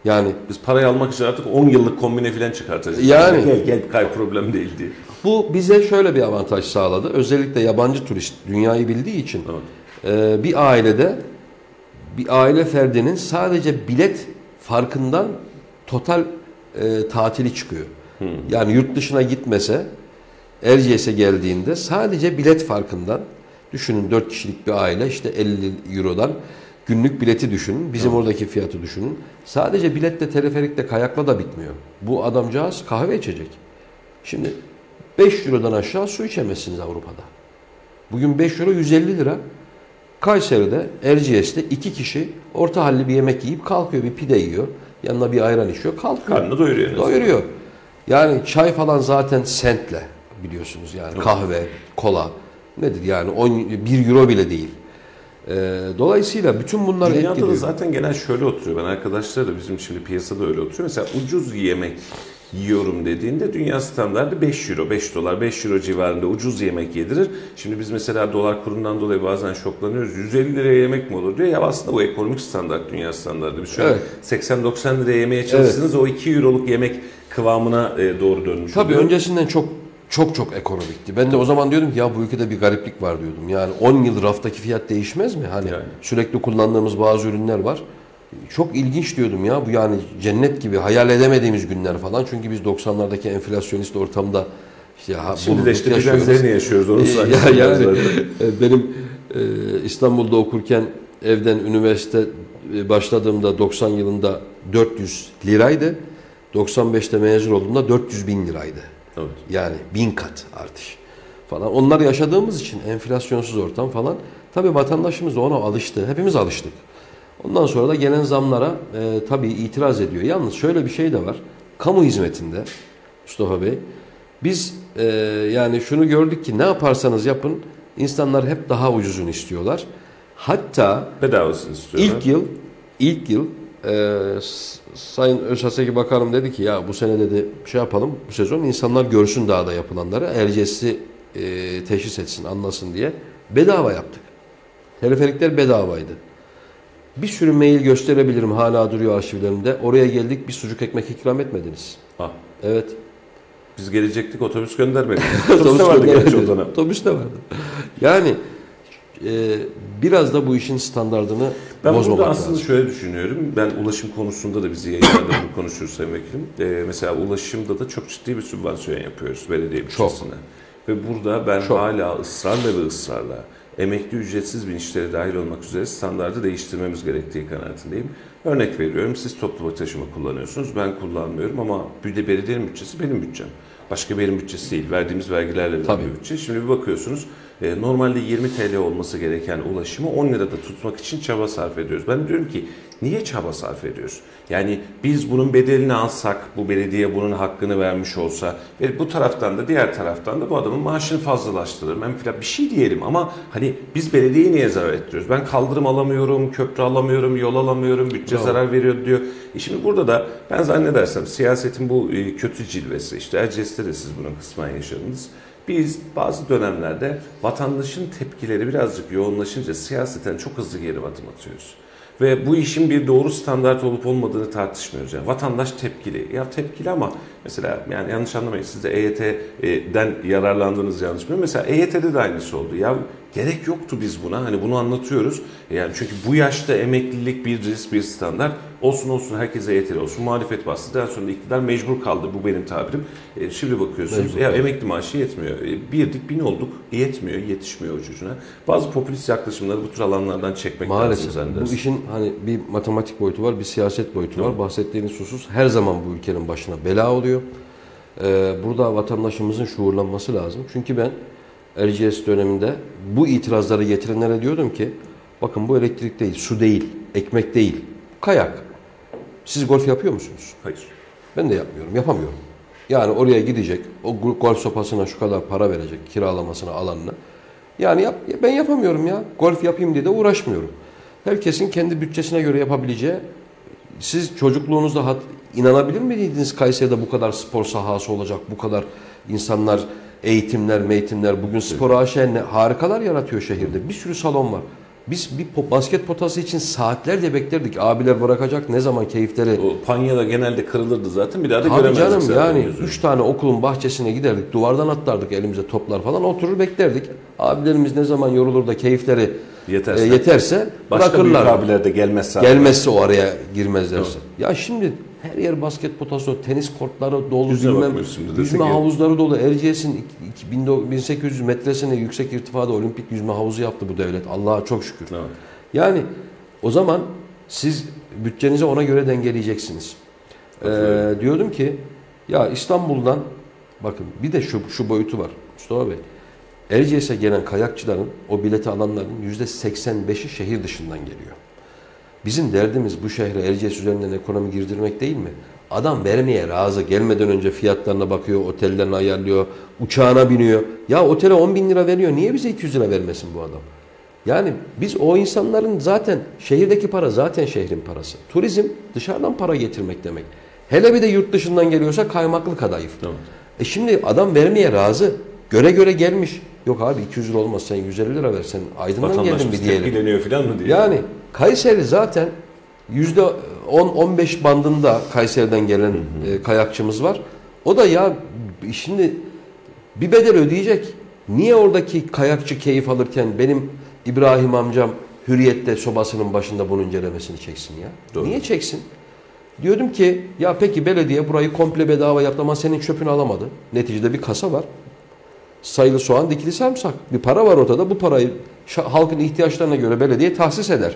Yani Biz parayı almak için artık 10 yıllık kombine falan çıkartacağız. Yani. Gel gel kay problem değil diye. bu bize şöyle bir avantaj sağladı. Özellikle yabancı turist dünyayı bildiği için Evet. e, bir ailede bir aile ferdinin sadece bilet farkından total e, tatili çıkıyor. Yani yurt dışına gitmese Erciyes'e geldiğinde sadece bilet farkından düşünün 4 kişilik bir aile işte 50 Euro'dan günlük bileti düşünün. Bizim oradaki fiyatı düşünün. Sadece biletle teleferikle kayakla da bitmiyor. Bu adamcağız kahve içecek. Şimdi 5 Euro'dan aşağı su içemezsiniz Avrupa'da. Bugün 5 Euro 150 lira. Kayseri'de, Erciyes'te iki kişi orta halli bir yemek yiyip kalkıyor. Bir pide yiyor. Yanına bir ayran içiyor. Kalkıyor. Karnını doyuruyor. Doyuruyor. Yani çay falan zaten sentle biliyorsunuz yani. Kahve, kola nedir yani 10, 1 euro bile değil. Ee, dolayısıyla bütün bunlar Dünyada etkiliyor. da zaten genel şöyle oturuyor. Ben arkadaşlar da bizim şimdi piyasada öyle oturuyor. Mesela ucuz yemek yiyorum dediğinde dünya standartı 5 euro, 5 dolar, 5 euro civarında ucuz yemek yedirir. Şimdi biz mesela dolar kurundan dolayı bazen şoklanıyoruz. 150 liraya yemek mi olur diyor. Ya aslında bu ekonomik standart, dünya standartı. Biz şöyle Evet. 80-90 liraya yemeye çalıştınız o 2 euroluk yemek kıvamına e, doğru dönmüş Tabii oluyor. öncesinden çok çok çok ekonomikti. Ben de o zaman diyordum ki ya bu ülkede bir gariplik var diyordum. Yani 10 yıl raftaki fiyat değişmez mi? Hani Yani. sürekli kullandığımız bazı ürünler var. Çok ilginç diyordum ya bu yani cennet gibi hayal edemediğimiz günler falan. Çünkü biz 90'lardaki enflasyonist ortamda işte ha, Şimdi de işte yaşıyoruz. yaşıyoruz. Onu sahnesi ya, yani e, benim e, İstanbul'da okurken evden üniversite e, başladığımda 90 yılında 400 liraydı. 95'te mezun olduğumda 400 bin liraydı. Evet. Yani bin kat artış falan. Onlar yaşadığımız için enflasyonsuz ortam falan. Tabii vatandaşımız da ona alıştı. Hepimiz alıştık. Ondan sonra da gelen zamlara e, tabii itiraz ediyor. Yalnız şöyle bir şey de var. Kamu hizmetinde Mustafa Bey biz e, yani şunu gördük ki ne yaparsanız yapın İnsanlar hep daha ucuzunu istiyorlar. Hatta Bedavasını istiyorlar. ilk yıl ilk yıl e, Sayın Özhaseki Bakanım dedi ki ya bu sene dedi şey yapalım bu sezon insanlar görsün dağda yapılanları Erciyes'i e, teşhis etsin anlasın diye bedava yaptık. Teleferikler bedavaydı. Bir sürü mail gösterebilirim hala duruyor arşivlerimde. Oraya geldik bir sucuk ekmek ikram etmediniz. Ha, Evet. biz gelecektik otobüs göndermedi. otobüs de vardı gerçi o dönem. Otobüs de vardı. Yani e, biraz da bu işin standartını Ben bozmamak burada aslında lazım. şöyle düşünüyorum. Ben ulaşım konusunda da bizi yayınlarda bunu konuşuruz Sayın Vekilim. Ee, mesela ulaşımda da çok ciddi bir sübvansiyon yapıyoruz belediye bütçesine. Ve burada ben Çok. hala ısrarla ve ısrarla emekli ücretsiz binişleri dahil olmak üzere standardı değiştirmemiz gerektiği kanaatindeyim. Örnek veriyorum siz toplu taşıma kullanıyorsunuz ben kullanmıyorum ama bir de belediyenin bütçesi benim bütçem. Başka bir yerin bütçesi değil. Verdiğimiz vergilerle bir bütçe. Şimdi bir bakıyorsunuz e, normalde 20 TL olması gereken ulaşımı 10 lirada tutmak için çaba sarf ediyoruz. Ben diyorum ki niye çaba sarf ediyoruz? Yani biz bunun bedelini alsak, bu belediye bunun hakkını vermiş olsa ve bu taraftan da diğer taraftan da bu adamın maaşını fazlalaştırırım. En filan bir şey diyelim ama hani biz belediyeye niye zarar ettiriyoruz? Ben kaldırım alamıyorum, köprü alamıyorum, yol alamıyorum, bütçe Bravo. zarar veriyor diyor. E şimdi burada da ben zannedersem siyasetin bu e, kötü cilvesi, işte Erciyes'te de siz bunun kısmen yaşadınız. Biz bazı dönemlerde vatandaşın tepkileri birazcık yoğunlaşınca siyaseten çok hızlı geri adım atıyoruz. Ve bu işin bir doğru standart olup olmadığını tartışmıyoruz. Yani vatandaş tepkili. Ya tepkili ama mesela yani yanlış anlamayın siz de EYT'den yararlandığınız yanlış mı? Mesela EYT'de de aynısı oldu. Ya gerek yoktu biz buna. Hani bunu anlatıyoruz. Yani çünkü bu yaşta emeklilik bir risk, bir standart. Olsun olsun herkese EYT'li olsun. Muhalefet bastı. Daha sonra iktidar mecbur kaldı. Bu benim tabirim. E, şimdi bakıyorsunuz Mecbur ya emekli maaşı yetmiyor. E, birdik bin olduk. Yetmiyor, yetişmiyor o çocuğuna. Bazı popülist yaklaşımları bu tür alanlardan çekmek lazım Maalesef zannedersin. bu işin hani bir matematik boyutu var, bir siyaset boyutu var. Bahsettiğiniz husus her zaman bu ülkenin başına bela oluyor. Ee, burada vatandaşımızın şuurlanması lazım. Çünkü ben Erciyes döneminde bu itirazları getirenlere diyordum ki bakın bu elektrik değil, su değil, ekmek değil, kayak. Siz golf yapıyor musunuz? Hayır. Ben de yapmıyorum, yapamıyorum. Yani oraya gidecek, o gol- golf sopasına şu kadar para verecek, kiralamasına, alanına. Yani yap, ben yapamıyorum ya. Golf yapayım diye de uğraşmıyorum. Herkesin kendi bütçesine göre yapabileceği. Siz çocukluğunuzda hat, inanabilir miydiniz Kayseri'de bu kadar spor sahası olacak, bu kadar insanlar, eğitimler, meğitimler. Bugün spor AŞ harikalar yaratıyor şehirde. Bir sürü salon var. Biz bir basket potası için saatlerce beklerdik. Abiler bırakacak ne zaman keyifleri O panyada genelde kırılırdı zaten. Bir daha da Tabii göremezdik canım yani yüzünü. üç tane okulun bahçesine giderdik. Duvardan atlardık elimize toplar falan. Oturur beklerdik. Abilerimiz ne zaman yorulur da keyifleri Yeterse. e, yeterse Başka bırakırlar. abiler de gelmezse. Gelmezse o araya girmezlerse. Ya şimdi her yer basket potası, tenis kortları dolu, Yüzüne bilmem, yüzme havuzları dolu. Erciyes'in iki- iki- 1800 metresine yüksek irtifada olimpik yüzme havuzu yaptı bu devlet. Allah'a çok şükür. Evet. Yani o zaman siz bütçenizi ona göre dengeleyeceksiniz. Ee, diyordum ki ya İstanbul'dan bakın bir de şu, şu boyutu var Mustafa Bey. Erciyes'e gelen kayakçıların o bileti alanların yüzde 85'i şehir dışından geliyor. Bizim derdimiz bu şehre Erciyes üzerinden ekonomi girdirmek değil mi? Adam vermeye razı. Gelmeden önce fiyatlarına bakıyor, otellerini ayarlıyor, uçağına biniyor. Ya otele 10 bin lira veriyor. Niye bize 200 lira vermesin bu adam? Yani biz o insanların zaten şehirdeki para zaten şehrin parası. Turizm dışarıdan para getirmek demek. Hele bir de yurt dışından geliyorsa kaymaklı kadayıf. Evet. E şimdi adam vermeye razı. Göre göre gelmiş. Yok abi 200 lira olmaz sen 150 lira ver sen aydından Vatandaş geldin bir diyelim. tepkileniyor falan mı diye. Yani Kayseri zaten yüzde 10-15 bandında Kayseri'den gelen e, kayakçımız var. O da ya şimdi bir bedel ödeyecek. Niye oradaki kayakçı keyif alırken benim İbrahim amcam Hürriyet'te sobasının başında bunun incelemesini çeksin ya? Doğru. Niye çeksin? Diyordum ki ya peki belediye burayı komple bedava yaptı ama senin çöpünü alamadı. Neticede bir kasa var. Sayılı soğan dikili sarımsak. Bir para var ortada. Bu parayı halkın ihtiyaçlarına göre belediye tahsis eder.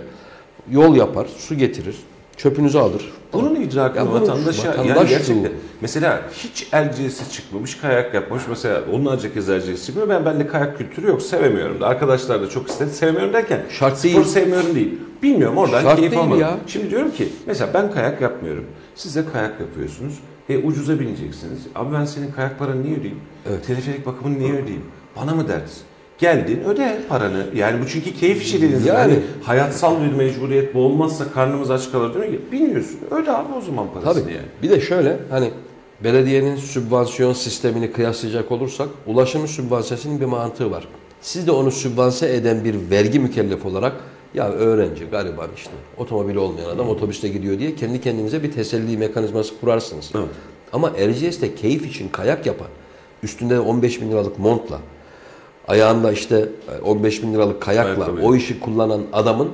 Yol yapar, su getirir, çöpünüzü alır. Bunun idrakını vatandaşa vatandaş yani gerçekten mesela hiç elciyesi çıkmamış kayak yapmış mesela onlarca kez elciyesi çıkmıyor. Ben bende kayak kültürü yok sevemiyorum da. Arkadaşlar da çok istedi sevemiyorum derken Şart spor değil. sevmiyorum değil. Bilmiyorum oradan Şart keyif almadım. ya. Şimdi diyorum ki mesela ben kayak yapmıyorum. Siz de kayak yapıyorsunuz. E ucuza bineceksiniz. Abi ben senin kayak paranı niye ödeyeyim? Evet. teleferik bakımını niye ödeyeyim? Bana mı dert Geldin öde paranı. Yani bu çünkü keyif işi dediğiniz Yani- yani hayatsal bir mecburiyet bu olmazsa karnımız aç kalır değil mi? Bilmiyorsun. Öde abi o zaman parasını Tabii. yani. Bir de şöyle hani belediyenin sübvansiyon sistemini kıyaslayacak olursak ulaşımın sübvansiyasının bir mantığı var. Siz de onu sübvanse eden bir vergi mükellef olarak ya öğrenci, gariban işte otomobili olmayan adam otobüste gidiyor diye kendi kendinize bir teselli mekanizması kurarsınız. Evet. Ama Erciyes'te keyif için kayak yapan, üstünde 15 bin liralık montla, ayağında işte 15 bin liralık kayakla Ayakkabı. o işi kullanan adamın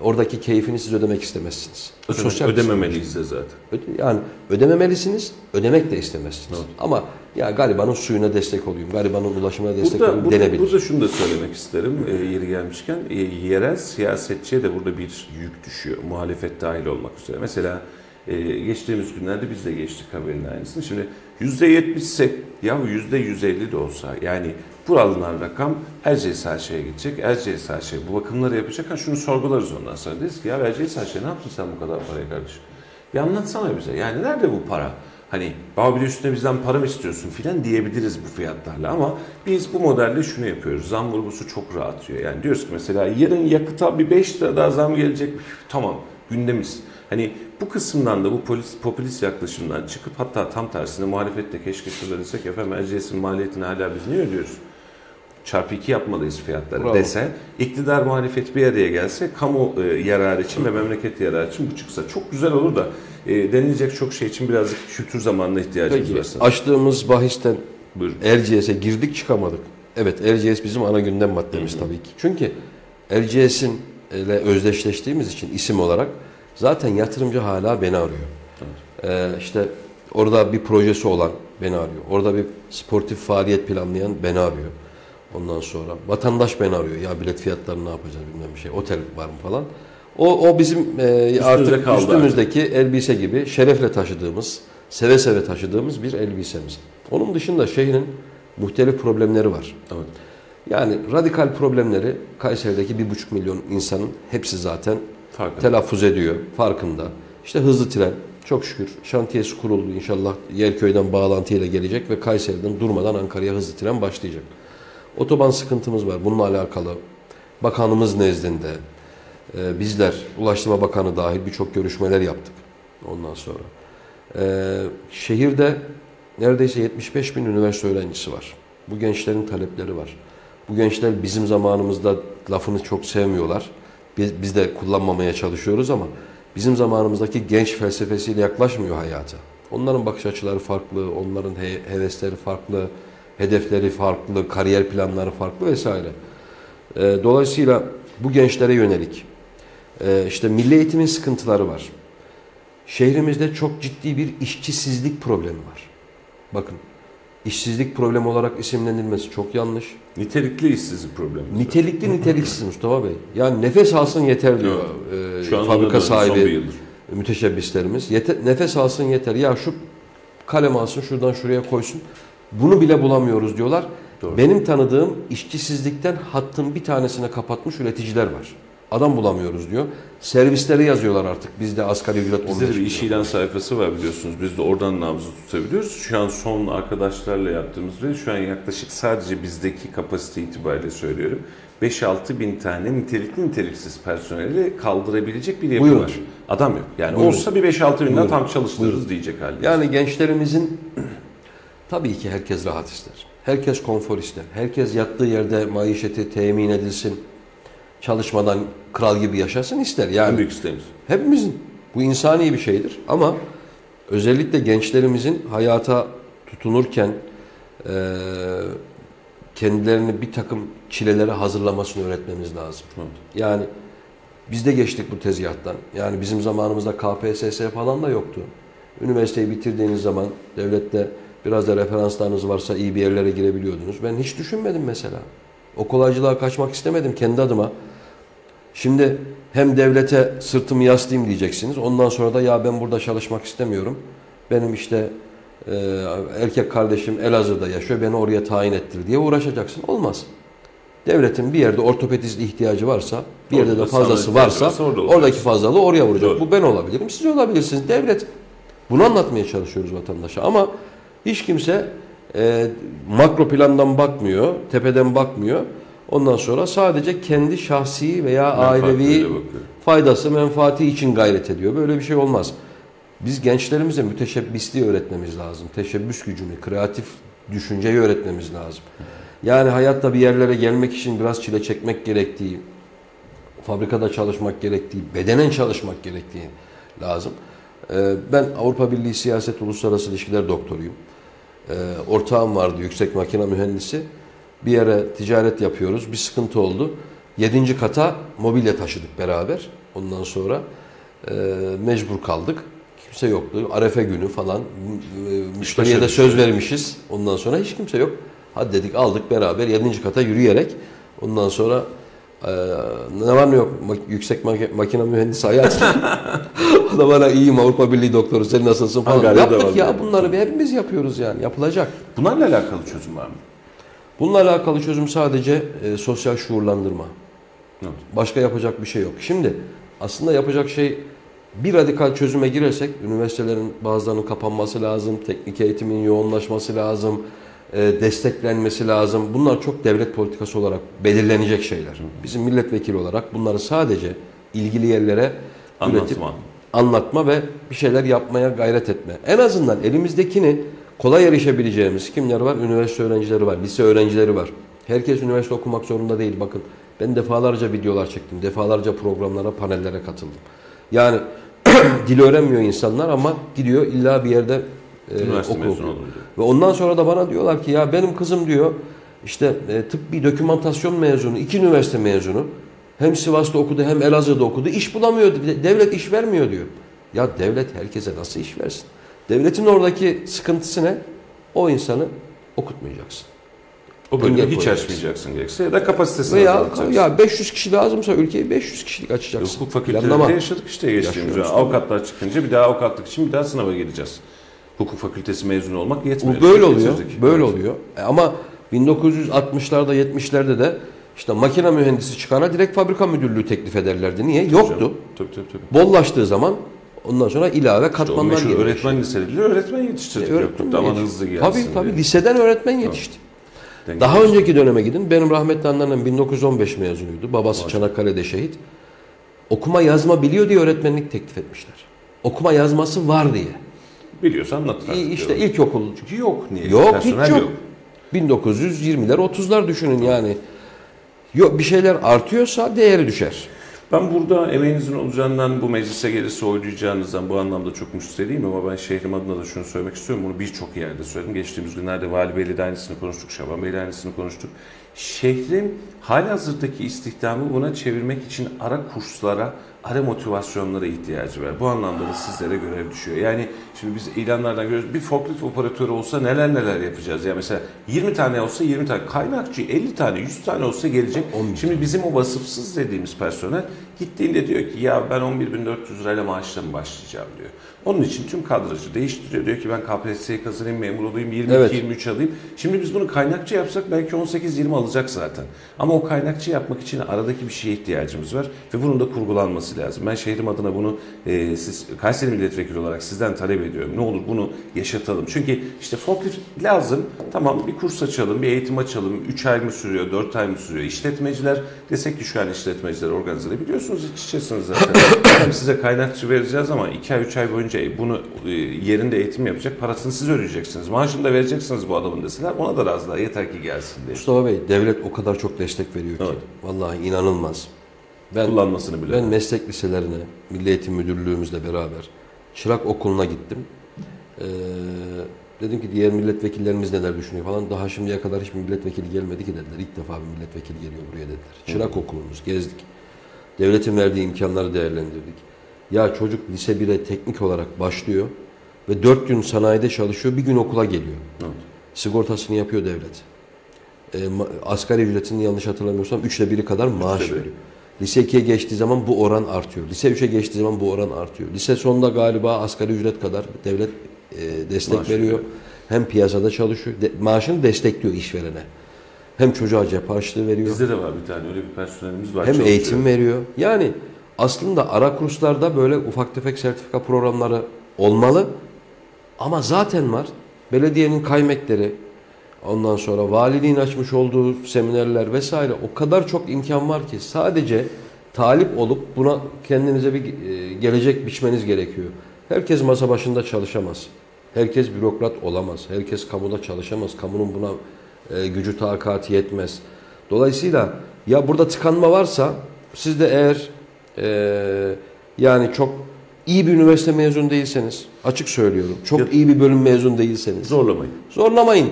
oradaki keyfini siz ödemek istemezsiniz. Ödeme- sosyal sorun. ödememeliyiz de zaten. Öde- Yani ödememelisiniz, ödemek de istemezsiniz. Evet. Ama ya garibanın suyuna destek olayım, garibanın ulaşımına destek Burada, olayım burada, denebilir. burada şunu da söylemek isterim e, yeri gelmişken. E, yerel siyasetçiye de burada bir yük düşüyor. Muhalefet dahil olmak üzere. Mesela e, geçtiğimiz günlerde biz de geçtik haberin aynısını. Şimdi %70 ise ya %150 de olsa yani bu alınan rakam Erciyes HŞ'ye gidecek. Erciyes HŞ bu bakımları yapacak. Ha şunu sorgularız ondan sonra. Deriz ki ya Erciyes HŞ ne yaptın sen bu kadar parayı kardeşim? Bir anlatsana bize. Yani nerede bu para? Hani de üstüne bizden para mı istiyorsun filan diyebiliriz bu fiyatlarla ama biz bu modelde şunu yapıyoruz. Zam vurgusu çok rahat diyor. Yani diyoruz ki mesela yarın yakıta bir 5 lira daha zam gelecek. Tamam gündemiz. Hani bu kısımdan da bu polis, popülist yaklaşımdan çıkıp hatta tam tersine muhalefette keşke şurada desek efendim Erciyes'in maliyetini hala biz niye ödüyoruz? Çarpı 2 yapmalıyız fiyatları Bravo. dese, iktidar muhalefet bir araya gelse, kamu e, yararı için ve memleket yararı için bu çıksa çok güzel olur da e, denilecek çok şey için birazcık kültür zamanına ihtiyacımız Peki, var sanırım. açtığımız bahisten Buyurun. Erciyes'e girdik çıkamadık. Evet Erciyes bizim ana gündem maddemiz tabii ki. Çünkü Erciyes'in ile özdeşleştiğimiz için isim olarak zaten yatırımcı hala beni arıyor. Ee, işte orada bir projesi olan beni arıyor. Orada bir sportif faaliyet planlayan beni arıyor. Ondan sonra vatandaş beni arıyor. Ya bilet fiyatlarını ne yapacağız bilmem bir şey. Otel var mı falan. O, o bizim e, artık kaldı üstümüzdeki elbise gibi şerefle taşıdığımız, seve seve taşıdığımız bir elbisemiz. Onun dışında şehrin muhtelif problemleri var. Evet. Yani radikal problemleri Kayseri'deki bir buçuk milyon insanın hepsi zaten Farkında. telaffuz ediyor, farkında. İşte hızlı tren çok şükür şantiyesi kuruldu inşallah Yerköy'den bağlantıyla gelecek ve Kayseri'den durmadan Ankara'ya hızlı tren başlayacak. Otoban sıkıntımız var bununla alakalı. Bakanımız nezdinde e, bizler Ulaştırma Bakanı dahil birçok görüşmeler yaptık ondan sonra. E, şehirde neredeyse 75 bin üniversite öğrencisi var. Bu gençlerin talepleri var. Bu gençler bizim zamanımızda lafını çok sevmiyorlar. Biz, biz de kullanmamaya çalışıyoruz ama bizim zamanımızdaki genç felsefesiyle yaklaşmıyor hayata. Onların bakış açıları farklı, onların he- hevesleri farklı, hedefleri farklı, kariyer planları farklı vesaire. Ee, dolayısıyla bu gençlere yönelik e, işte milli eğitimin sıkıntıları var. Şehrimizde çok ciddi bir işçisizlik problemi var. Bakın işsizlik problemi olarak isimlenilmesi çok yanlış. Nitelikli işsizlik problemi. Nitelikli niteliksiz Mustafa Bey. Yani nefes alsın yeter diyor e, Şu an fabrika sahibi müteşebbislerimiz. Yete- nefes alsın yeter. Ya şu kalem alsın şuradan şuraya koysun. Bunu bile bulamıyoruz diyorlar. Doğru. Benim tanıdığım işçisizlikten hattın bir tanesine kapatmış üreticiler var. Adam bulamıyoruz diyor. Servisleri yazıyorlar artık. Bizde asgari ücret Bizde de 15 bir iş ilan sayfası var biliyorsunuz. Biz de oradan nabzı tutabiliyoruz. Şu an son arkadaşlarla yaptığımız ve şu an yaklaşık sadece bizdeki kapasite itibariyle söylüyorum. 5-6 bin tane nitelikli niteliksiz personeli kaldırabilecek bir yapı Buyurun. var. Adam yok. Yani Buyurun. olsa bir 5-6 binden Buyurun. tam çalıştırırız Buyurun. diyecek halde. Yani gençlerimizin tabii ki herkes rahat ister. Herkes konfor ister. Herkes yattığı yerde maişeti temin edilsin. Çalışmadan kral gibi yaşasın ister. en Yani büyük isteğimiz. hepimizin bu insani bir şeydir ama özellikle gençlerimizin hayata tutunurken eee, kendilerini bir takım çilelere hazırlamasını öğretmemiz lazım. Evet. Yani biz de geçtik bu tezgahtan. Yani bizim zamanımızda KPSS falan da yoktu. Üniversiteyi bitirdiğiniz zaman devlette biraz da referanslarınız varsa iyi bir yerlere girebiliyordunuz. Ben hiç düşünmedim mesela. O kolaycılığa kaçmak istemedim kendi adıma. Şimdi hem devlete sırtımı yaslayayım diyeceksiniz. Ondan sonra da ya ben burada çalışmak istemiyorum. Benim işte e, erkek kardeşim Elazığ'da yaşıyor. Beni oraya tayin ettir diye uğraşacaksın. Olmaz. Devletin bir yerde ortopedist ihtiyacı varsa, bir Orada yerde de fazlası varsa orada oradaki fazlalığı oraya vuracak. Doğru. Bu ben olabilirim, siz olabilirsiniz. Devlet bunu anlatmaya çalışıyoruz vatandaşa ama hiç kimse e, makro plandan bakmıyor, tepeden bakmıyor. Ondan sonra sadece kendi şahsi veya ailevi faydası, menfaati için gayret ediyor. Böyle bir şey olmaz. Biz gençlerimize müteşebbisliği öğretmemiz lazım. Teşebbüs gücünü, kreatif düşünceyi öğretmemiz lazım. Yani hayatta bir yerlere gelmek için biraz çile çekmek gerektiği, fabrikada çalışmak gerektiği, bedenen çalışmak gerektiği lazım. Ee, Ben Avrupa Birliği Siyaset Uluslararası İlişkiler doktoruyum. Ee, Ortağım vardı, yüksek makine mühendisi. Bir yere ticaret yapıyoruz, bir sıkıntı oldu. Yedinci kata mobilya taşıdık beraber. Ondan sonra e, mecbur kaldık. Kimse yoktu. Arefe günü falan. E, Müşteriye de söz vermişiz. Ondan sonra hiç kimse yok. Hadi dedik aldık beraber yedinci kata yürüyerek. Ondan sonra e, ne var ne yok yüksek mak- makine mühendisi hayat. o da bana iyiyim Avrupa Birliği doktoru sen nasılsın falan. Ankara'da da Yaptık ya bunları bir hepimiz yapıyoruz yani yapılacak. Bunlarla alakalı çözüm var mı? Bununla alakalı çözüm sadece e, sosyal şuurlandırma. Evet. Başka yapacak bir şey yok. Şimdi aslında yapacak şey bir radikal çözüme girersek üniversitelerin bazılarının kapanması lazım, teknik eğitimin yoğunlaşması lazım, e, desteklenmesi lazım. Bunlar çok devlet politikası olarak belirlenecek şeyler. Bizim milletvekili olarak bunları sadece ilgili yerlere üretip Anlatma. ve bir şeyler yapmaya gayret etme. En azından elimizdekini kolay erişebileceğimiz kimler var? Üniversite öğrencileri var, lise öğrencileri var. Herkes üniversite okumak zorunda değil. Bakın ben defalarca videolar çektim, defalarca programlara, panellere katıldım. Yani dil öğrenmiyor insanlar ama gidiyor illa bir yerde e, okul. Ve ondan sonra da bana diyorlar ki ya benim kızım diyor işte e, tıbbi dokümantasyon mezunu, iki üniversite mezunu. Hem Sivas'ta okudu hem Elazığ'da okudu. İş bulamıyor. Devlet iş vermiyor diyor. Ya devlet herkese nasıl iş versin? Devletin oradaki sıkıntısı ne? O insanı okutmayacaksın. O bölümü hiç açmayacaksın gerekirse ya da kapasitesini Veya azaltacaksın. ya 500 kişi lazımsa ülkeyi 500 kişilik açacaksın. Hukuk fakültelerinde yaşadık işte geçtiğimiz dönem. Avukatlar çıkınca bir daha avukatlık için bir daha sınava gireceğiz. Hukuk fakültesi mezunu olmak yetmiyor. Bu böyle oluyor. Getirdik. Böyle Evet. oluyor. Ama 1960'larda 70'lerde de işte makine mühendisi çıkana direkt fabrika müdürlüğü teklif ederlerdi. Niye? Yoktu. Tabii tabii tabii. Bollaştığı zaman ondan sonra ilave İşte katmanlar meşhur geliyor. öğretmen liseleri öğretmen yetiştirdik. E, Öğretmen Aman yetiş- hızlı gelsin Tabii diye. tabii liseden öğretmen yetişti. Denk Daha gelsin. önceki döneme gidin. Benim rahmetli anneannem 1915 mezunuydu. Babası Çanakkale'de şehit. Okuma yazma biliyor diye öğretmenlik teklif etmişler. Okuma yazması var diye. Biliyorsa anlatır. artık İşte ilkokul Çünkü yok. Niye? Yok hiç Personel yok. 1920'ler 30'lar düşünün yani. Yok bir şeyler artıyorsa değeri düşer. Ben burada emeğinizin olacağından, bu meclise gelirse oylayacağınızdan bu anlamda çok müşteriyim ama ben şehrim adına da şunu söylemek istiyorum. Bunu birçok yerde söyledim. Geçtiğimiz günlerde Vali Bey'le de aynısını konuştuk, Şaban Bey'le aynısını konuştuk. Şehrin halihazırdaki istihdamı buna çevirmek için ara kurslara, ara motivasyonlara ihtiyacı var. Bu anlamda da sizlere görev düşüyor. Yani şimdi biz ilanlardan görüyoruz. Bir forklift operatörü olsa neler neler yapacağız. Ya mesela 20 tane olsa 20 tane, kaynakçı 50 tane, 100 tane olsa gelecek. Şimdi bizim o vasıfsız dediğimiz personel gittiğinde diyor ki ya ben 11.400 lirayla maaşla mı başlayacağım diyor. Onun için tüm kadrajı değiştiriyor. Diyor ki ben KPSS'yi kazanayım, memur olayım, 22-23 alayım. Şimdi biz bunu kaynakçı yapsak belki 18-20 alacak zaten. Ama o kaynakçı yapmak için aradaki bir şeye ihtiyacımız var ve bunun da kurgulanması lazım. Ben şehrim adına bunu e, siz Kayseri Milletvekili olarak sizden talep ediyorum. Ne olur bunu yaşatalım. Çünkü işte forklift lazım. Tamam bir kurs açalım, bir eğitim açalım. 3 ay mı sürüyor, 4 ay mı sürüyor? İşletmeciler desek ki şu an işletmeciler organize biliyorsunuz iç içesiniz zaten. Hem size kaynakçı vereceğiz ama 2 ay 3 ay boyunca bunu e, yerinde eğitim yapacak. Parasını siz ödeyeceksiniz. Maaşını da vereceksiniz bu adamın deseler ona da razılar. Yeter ki gelsin diye. Mustafa Bey devlet o kadar çok destek veriyor ki. Evet. Vallahi inanılmaz. Ben, Kullanmasını bile. ben meslek liselerine, Milli Eğitim Müdürlüğümüzle beraber çırak okuluna gittim. Ee, dedim ki diğer milletvekillerimiz neler düşünüyor falan. Daha şimdiye kadar hiçbir milletvekili gelmedi ki dediler. İlk defa bir milletvekili geliyor buraya dediler. Çırak okulumuz gezdik. Devletin verdiği imkanları değerlendirdik. Ya çocuk lise 1'e teknik olarak başlıyor ve 4 gün sanayide çalışıyor, bir gün okula geliyor. Evet. Sigortasını yapıyor devlet. E, asgari ücretinin yanlış hatırlamıyorsam üçte biri kadar maaş veriyor. Lise 2'ye geçtiği zaman bu oran artıyor. Lise 3'e geçtiği zaman bu oran artıyor. Lise sonunda galiba asgari ücret kadar devlet e, destek Maaş veriyor. Hem piyasada çalışıyor. De, maaşını destekliyor işverene. Hem çocuğa cep harçlığı veriyor. Bizde de var bir tane öyle bir personelimiz var. Hem çalışıyor. eğitim veriyor. Yani aslında ara kurslarda böyle ufak tefek sertifika programları olmalı. Ama zaten var. Belediyenin kaymekleri, Ondan sonra valiliğin açmış olduğu seminerler vesaire o kadar çok imkan var ki sadece talip olup buna kendinize bir e, gelecek biçmeniz gerekiyor. Herkes masa başında çalışamaz. Herkes bürokrat olamaz. Herkes kamuda çalışamaz. Kamunun buna e, gücü takati yetmez. Dolayısıyla ya burada tıkanma varsa siz de eğer e, yani çok iyi bir üniversite mezun değilseniz açık söylüyorum. Çok Ya- iyi bir bölüm mezun değilseniz Zorlamayın. Zorlamayın.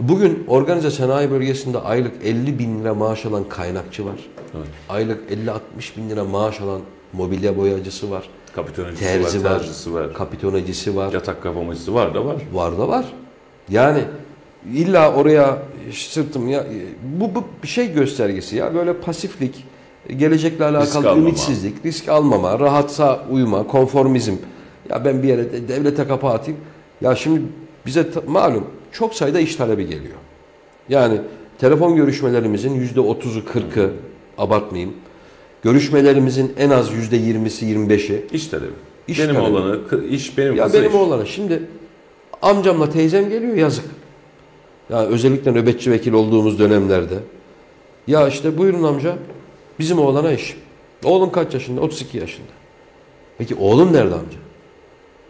Bugün organize sanayi bölgesinde aylık 50 bin lira maaş alan kaynakçı var. Evet. Aylık 50-60 bin lira maaş alan mobilya boyacısı var. Kapitonacısı Terzi var, tercisi var. Kapitonacısı var. Yatak kapamacısı var da var. Var da var. Yani illa oraya sırtım ya bu, bu bir şey göstergesi ya böyle pasiflik, gelecekle alakalı almama. ümitsizlik, risk almama, rahatsa uyuma, konformizm. Ya ben bir yere de- devlete kapı atayım. Ya şimdi bize malum çok sayıda iş talebi geliyor. Yani telefon görüşmelerimizin yüzde otuzu, kırkı abartmayayım. Görüşmelerimizin en az yüzde yirmisi, yirmi beşi İş talebi. İş benim talebi. olanı, iş benim ya benim iş. oğlana şimdi amcamla teyzem geliyor yazık. Ya özellikle nöbetçi vekil olduğumuz dönemlerde. Ya işte buyurun amca bizim oğlana iş. Oğlum kaç yaşında? 32 yaşında. Peki oğlum nerede amca?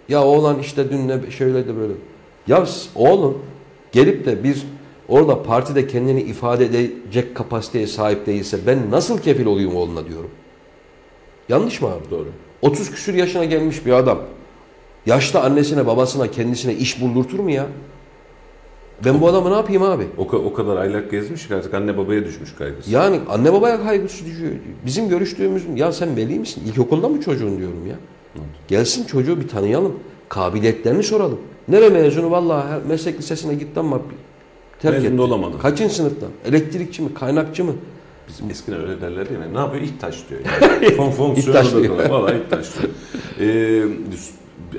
Ya oğlan işte dün ne şöyle de böyle. Ya oğlum gelip de bir orada partide kendini ifade edecek kapasiteye sahip değilse ben nasıl kefil olayım oğluna diyorum. Yanlış mı abi? Doğru. 30 küsür yaşına gelmiş bir adam. Yaşlı annesine babasına kendisine iş buldurtur mu ya? Ben bu adamı ne yapayım abi? O, o kadar aylak gezmiş ki artık anne babaya düşmüş kaygısı. Yani anne babaya kaygısı düşüyor. Bizim görüştüğümüz ya sen veli misin? İlkokulda mı çocuğun diyorum ya. Gelsin çocuğu bir tanıyalım. Kabiliyetlerini soralım. Nere mezunu? Vallahi meslek lisesine gittim ama terk Mezun etti. da olamadı. Kaçıncı sınıftan? Elektrikçi mi? Kaynakçı mı? Bizim eskiden öyle derler mi? Ne yapıyor? İhtaç diyor. Yani. Fon fonksiyonu da diyor. Valla ihtaç diyor. Ee,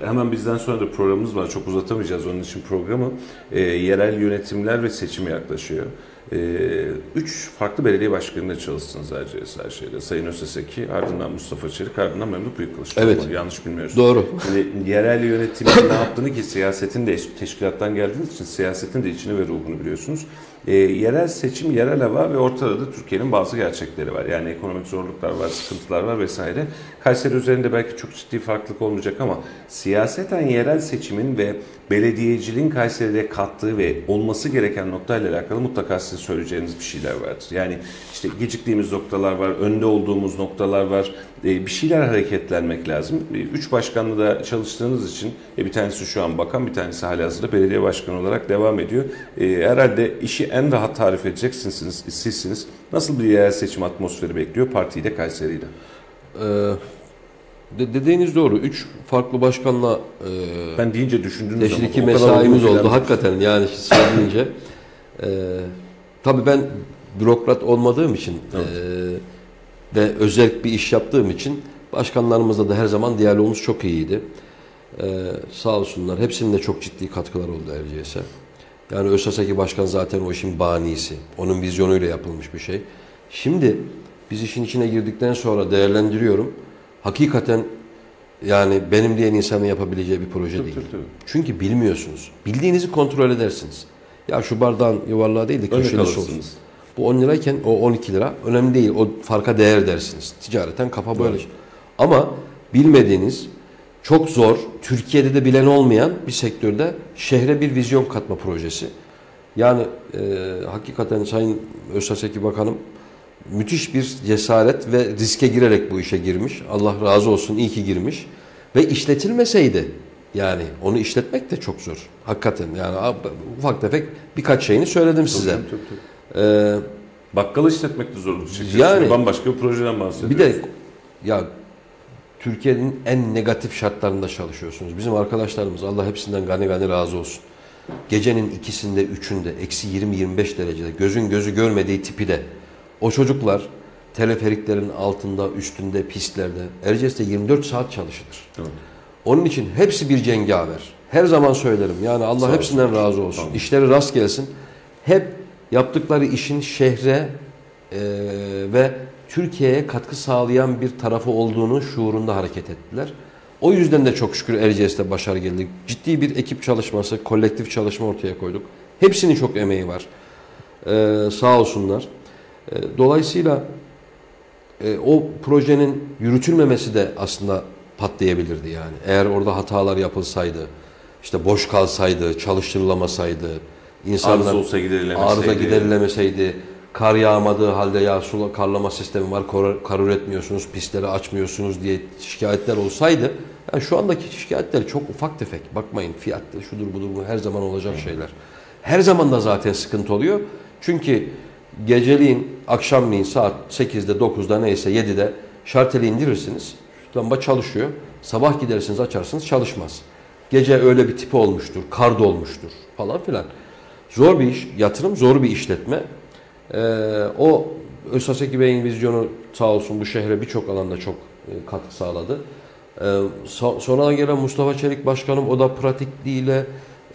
hemen bizden sonra da programımız var. Çok uzatamayacağız onun için programı. Ee, yerel yönetimler ve seçime yaklaşıyor. Ee, üç farklı belediye başkanıyla çalıştınız Erciyes her şeyde. Sayın Öseseki, ardından Mustafa Çelik, ardından Memduh Büyükkılıç. Evet. Yanlış bilmiyoruz. Doğru. Şimdi yerel yönetimin ne yaptığını ki siyasetin de teşkilattan geldiğiniz için siyasetin de içini ve ruhunu biliyorsunuz. Ee, yerel seçim, yerel hava ve ortada da Türkiye'nin bazı gerçekleri var. Yani ekonomik zorluklar var, sıkıntılar var vesaire. Kayseri üzerinde belki çok ciddi farklılık olmayacak ama siyaseten yerel seçimin ve belediyeciliğin Kayseri'de kattığı ve olması gereken noktayla alakalı mutlaka size söyleyeceğiniz bir şeyler vardır. Yani işte geciktiğimiz noktalar var, önde olduğumuz noktalar var. Ee, bir şeyler hareketlenmek lazım. Ee, Üç başkanlı da çalıştığınız için e, bir tanesi şu an bakan, bir tanesi hali hazırda belediye başkanı olarak devam ediyor. Ee, herhalde işi en rahat tarif edeceksiniz sizsiniz. Nasıl bir yerel seçim atmosferi bekliyor partiyi de Kayseri'yi de? Ee, de- dediğiniz doğru. Üç farklı başkanla e, Ben deyince düşündüğünüz zaman kadar mesaimiz oldu filan- hakikaten yani söyleyince. Ee, tabii ben bürokrat olmadığım için Evet. e, ve özel bir iş yaptığım için başkanlarımızla da her zaman diyalogumuz çok iyiydi. Ee, sağ olsunlar. Hepsinin de çok ciddi katkılar oldu Erciyes'e. Yani Özsaseki Başkan zaten o işin banisi. Onun vizyonuyla yapılmış bir şey. Şimdi biz işin içine girdikten sonra değerlendiriyorum. Hakikaten yani benim diyen insanın yapabileceği bir proje Tabii, değil. tabii, tabii. Çünkü bilmiyorsunuz. Bildiğinizi kontrol edersiniz. Ya şu bardağın yuvarlağı değil de Önde köşelisi olsun. Bu 10 lirayken o 12 lira önemli değil. O farka değer dersiniz. Ticareten kafa böyle. Ama bilmediğiniz çok zor, Türkiye'de de bilen olmayan bir sektörde şehre bir vizyon katma projesi. Yani e, hakikaten Sayın Özsaseki Bakanım müthiş bir cesaret ve riske girerek bu işe girmiş. Allah razı olsun iyi ki girmiş. Ve işletilmeseydi yani onu işletmek de çok zor. Hakikaten yani ufak tefek birkaç şeyini söyledim size. Tabii, tabii, tabii. Ee, Bakkalı işletmek de zorluk çekiyorsunuz. Yani- Bambaşka bir projeden bahsediyoruz. bir de ya Türkiye'nin en negatif şartlarında çalışıyorsunuz. Bizim arkadaşlarımız Allah hepsinden gani gani razı olsun. Gecenin ikisinde, üçünde, eksi 20-25 derecede gözün gözü görmediği tipi de o çocuklar teleferiklerin altında, üstünde, pistlerde Erciyes'te 24 saat çalışılır. Evet. Onun için hepsi bir cengaver. Her zaman söylerim. Yani Allah Sağ hepsinden olsun. razı olsun. Tamam. İşleri rast gelsin. Hep yaptıkları işin şehre e, ve Türkiye'ye katkı sağlayan bir tarafı olduğunu şuurunda hareket ettiler. O yüzden de çok şükür Erciyes'te başarı geldi. Ciddi bir ekip çalışması, kolektif çalışma ortaya koyduk. Hepsinin çok emeği var. Ee, sağ olsunlar. Ee, dolayısıyla e, o projenin yürütülmemesi de aslında patlayabilirdi yani. Eğer orada hatalar yapılsaydı, işte boş kalsaydı, çalıştırılamasaydı, insanlar Arıza olsa giderilemeseydi. arıza giderilemeseydi, kar yağmadığı halde ya su karlama sistemi var, kar, kar üretmiyorsunuz, pistleri açmıyorsunuz diye şikayetler olsaydı, yani şu andaki şikayetler çok ufak tefek. Bakmayın fiyattır, şudur budur bu her zaman olacak şeyler. Her zaman da zaten sıkıntı oluyor. Çünkü geceliğin, akşamleyin saat 8'de, 9'da neyse 7'de şarteli indirirsiniz. Lamba çalışıyor. Sabah gidersiniz açarsınız çalışmaz. Gece öyle bir tipi olmuştur, kar dolmuştur falan filan. Zor bir iş, yatırım zor bir işletme. Ee, o Özsaseki Bey'in vizyonu sağ olsun bu şehre birçok alanda çok e, katkı sağladı. Ee, so- sonradan gelen Mustafa Çelik Başkanım o da pratikliğiyle,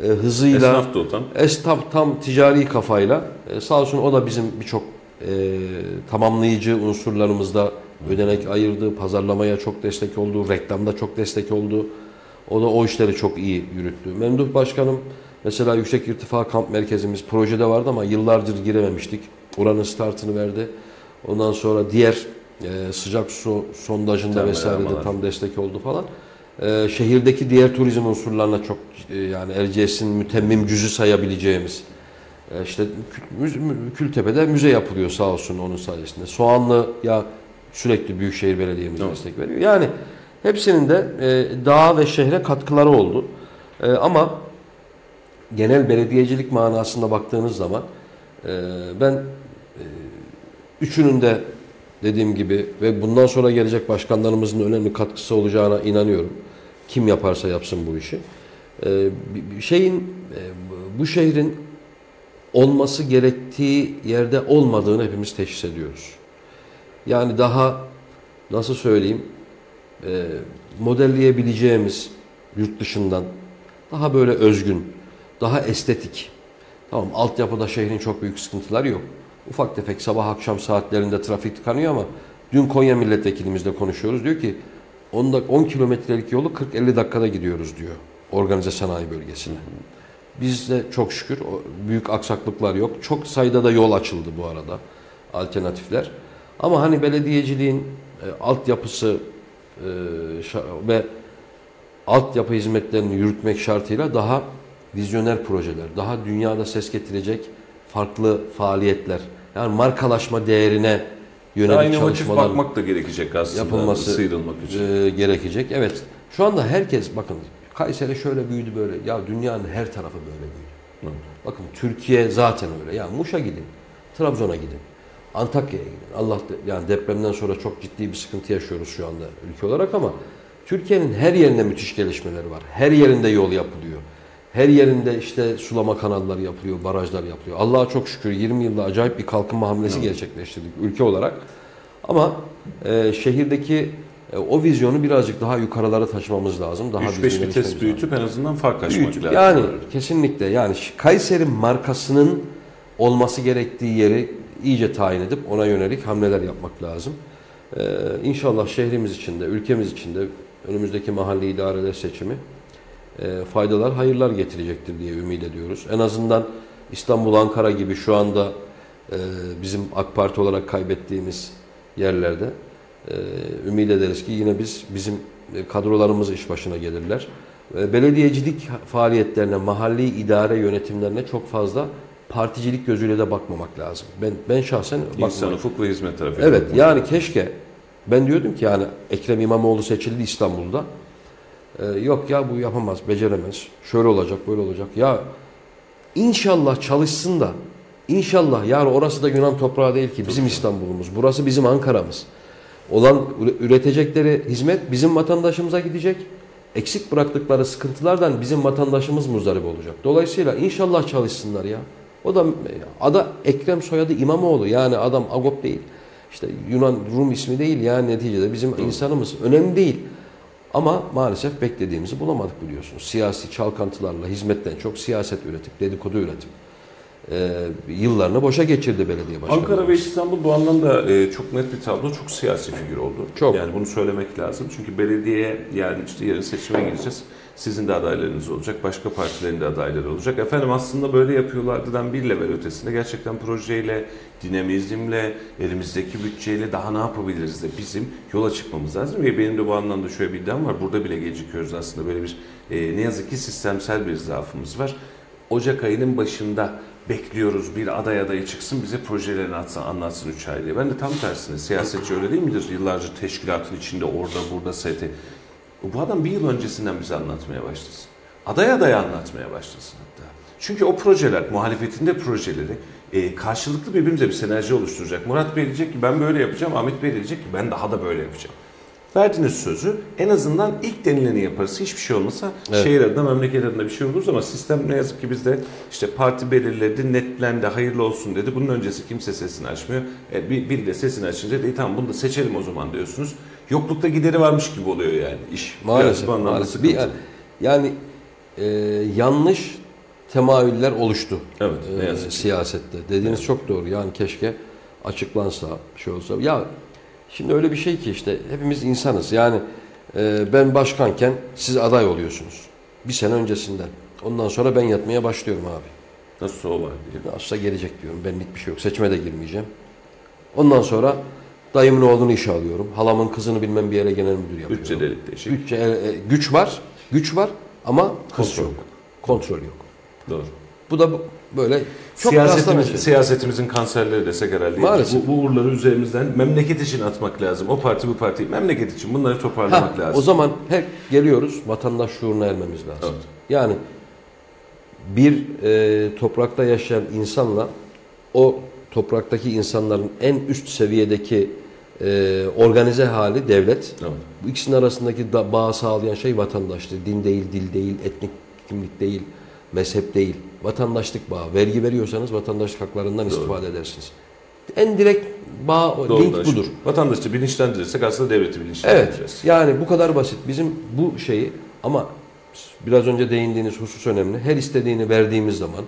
e, hızıyla, Esnaf da o tam. Esnaf tam ticari kafayla e, sağ olsun o da bizim birçok tamamlayıcı unsurlarımızda ödenek ayırdı, pazarlamaya çok destek oldu, reklamda çok destek oldu. O da o işleri çok iyi yürüttü. Memduh Başkanım mesela Yüksek İrtifa Kamp Merkezimiz projede vardı ama yıllardır girememiştik. Oranın startını verdi. Ondan sonra diğer e, sıcak su sondajında Temel vesairede aramalar. tam destek oldu falan. Ee, şehirdeki diğer turizm unsurlarına çok e, yani Erciyes'in mütemmim cüzü sayabileceğimiz e, işte Kültepe'de müze yapılıyor sağ olsun onun sayesinde. Soğanlı ya sürekli Büyükşehir Belediye'miz Evet. destek veriyor. Yani hepsinin de e, dağa ve şehre katkıları oldu. E, ama genel belediyecilik manasında baktığınız zaman e, ben e, üçünün de dediğim gibi ve bundan sonra gelecek başkanlarımızın önemli katkısı olacağına inanıyorum. Kim yaparsa yapsın bu işi. Ee, şeyin e, bu şehrin olması gerektiği yerde olmadığını hepimiz teşhis ediyoruz. Yani daha nasıl söyleyeyim e, modelleyebileceğimiz yurt dışından daha böyle özgün, daha estetik. Tamam altyapıda şehrin çok büyük sıkıntıları yok. Ufak tefek sabah akşam saatlerinde trafik tıkanıyor ama dün Konya milletvekilimizle konuşuyoruz. Diyor ki 10, dak- 10 kilometrelik yolu 40-50 dakikada gidiyoruz diyor organize sanayi bölgesine. Bizde çok şükür büyük aksaklıklar yok. Çok sayıda da yol açıldı bu arada alternatifler. Ama hani belediyeciliğin e, altyapısı e, ve altyapı hizmetlerini yürütmek şartıyla daha vizyoner projeler, daha dünyada ses getirecek farklı faaliyetler, yani markalaşma değerine Daha yönelik inovatif çalışmalar bakmak da gerekecek aslında yapılması sıyrılmak için. e, gerekecek. Evet. Şu anda herkes bakın Kayseri şöyle büyüdü böyle. Ya dünyanın her tarafı böyle büyüdü. Bakın Türkiye zaten öyle. Ya Muş'a gidin. Trabzon'a gidin. Antakya'ya gidin. Allah de- yani depremden sonra çok ciddi bir sıkıntı yaşıyoruz şu anda ülke olarak ama Türkiye'nin her yerinde müthiş gelişmeleri var. Her yerinde yol yapılıyor. Her yerinde işte sulama kanalları yapılıyor, barajlar yapılıyor. Allah'a çok şükür 20 yılda acayip bir kalkınma hamlesi gerçekleştirdik ülke olarak. Ama e, şehirdeki e, o vizyonu birazcık daha yukarılara taşımamız lazım. Daha 3-5 düzgün vites büyütüp en azından fark açmak Büyütüp, lazım. Yani kesinlikle yani Kayseri markasının olması gerektiği yeri iyice tayin edip ona yönelik hamleler yapmak lazım. Ee, inşallah şehrimiz için de ülkemiz için de önümüzdeki mahalli idareler seçimi e, faydalar, hayırlar getirecektir diye ümit ediyoruz. En azından İstanbul, Ankara gibi şu anda e, bizim AK Parti olarak kaybettiğimiz yerlerde e, ümit ederiz ki yine biz bizim e, kadrolarımız iş başına gelirler. E, Belediyecilik faaliyetlerine, mahalli idare yönetimlerine çok fazla particilik gözüyle de bakmamak lazım. Ben ben şahsen İnsan bakmıyorum. ufuk ve hizmet tarafı. Evet yani keşke ben diyordum ki yani Ekrem İmamoğlu seçildi İstanbul'da. Ee, yok ya bu yapamaz, beceremez. Şöyle olacak, böyle olacak. Ya inşallah çalışsın da inşallah yani orası da Yunan toprağı değil ki bizim İstanbul'umuz. Burası bizim Ankara'mız. Olan üre- üretecekleri hizmet bizim vatandaşımıza gidecek. Eksik bıraktıkları sıkıntılardan bizim vatandaşımız muzdarip olacak. Dolayısıyla inşallah çalışsınlar ya. O da ada Ekrem soyadı İmamoğlu. Yani adam Agop değil. İşte Yunan Rum ismi değil yani neticede bizim insanımız. Önemli değil. Ama maalesef beklediğimizi bulamadık biliyorsunuz. Siyasi çalkantılarla hizmetten çok siyaset üretip dedikodu üretip e, yıllarını boşa geçirdi belediye başkanı. Ankara ve İstanbul bu anlamda e, çok net bir tablo, çok siyasi figür oldu. Çok. Yani bunu söylemek lazım. Çünkü belediyeye yani işte yarın seçime gireceğiz. Sizin de adaylarınız olacak, başka partilerin de adayları olacak. Efendim aslında böyle yapıyorlardıdan bir level ötesinde gerçekten projeyle, dinamizmle, elimizdeki bütçeyle daha ne yapabiliriz de bizim yola çıkmamız lazım. Ve benim de bu anlamda şöyle bir iddiam var. Burada bile gecikiyoruz aslında böyle bir e, ne yazık ki sistemsel bir zaafımız var. Ocak ayının başında bekliyoruz bir aday adayı çıksın bize projelerini atsın, anlatsın 3 ay diye. Ben de tam tersine siyasetçi öyle değil midir? Yıllarca teşkilatın içinde orada burada ST. Bu adam bir yıl öncesinden bize anlatmaya başlasın. Aday aday anlatmaya başlasın hatta. Çünkü o projeler, muhalefetin de projeleri e, karşılıklı birbirimize bir sinerji oluşturacak. Murat Bey diyecek ki ben böyle yapacağım, Ahmet Bey diyecek ki ben daha da böyle yapacağım. Verdiğiniz sözü en azından ilk denileni yaparız. Hiçbir şey olmasa Evet. şehir adına, memleket adına bir şey oluruz ama sistem ne yazık ki bizde işte parti belirledi, netlendi, hayırlı olsun dedi. Bunun öncesi kimse sesini açmıyor. E, bir, biri de sesini açınca de tamam bunu da seçelim o zaman diyorsunuz. Yoklukta gideri varmış gibi oluyor yani iş. Maalesef. maalesef. Bir, yani e, yanlış temayüller oluştu. Evet, ne e, yazık ki. siyasette. Dediğiniz çok doğru. Yani keşke açıklansa, şey olsa. Ya şimdi öyle bir şey ki işte hepimiz insanız. Yani e, ben başkanken siz aday oluyorsunuz. Bir sene öncesinden. Ondan sonra ben yatmaya başlıyorum abi. Nasıl o var diye. Nasılsa gelecek diyorum. Benlik bir şey yok. Seçime de girmeyeceğim. Ondan sonra dayımın oğlunu işe alıyorum. Halamın kızını bilmem bir yere genel müdür yapıyorum. Bütçe delik değişik. Bütçe, e, e, güç var. Güç var ama hız Kontrol yok. yok. Kontrol yok. Doğru. Bu da böyle çok Siyasetimiz, şey. siyasetimizin kanserleri desek herhalde. Maalesef. Bu, bu uğurları üzerimizden memleket için atmak lazım. O parti bu parti memleket için bunları toparlamak Ha, lazım. o zaman hep geliyoruz vatandaş şuuruna ermemiz lazım. Evet. Yani bir e, toprakta yaşayan insanla o topraktaki insanların en üst seviyedeki e, organize hali devlet. Evet. Bu ikisinin arasındaki da, bağı sağlayan şey vatandaşlık. Din değil, dil değil, etnik kimlik değil, mezhep değil. Vatandaşlık bağı. Vergi veriyorsanız vatandaşlık haklarından istifade edersiniz. En direkt bağ, Doğru link budur. şu. Vatandaşı bilinçlendirirsek aslında devleti Evet. bilinçlendireceğiz. Yani bu kadar basit. Bizim bu şeyi ama biraz önce değindiğiniz husus önemli. Her istediğini verdiğimiz zaman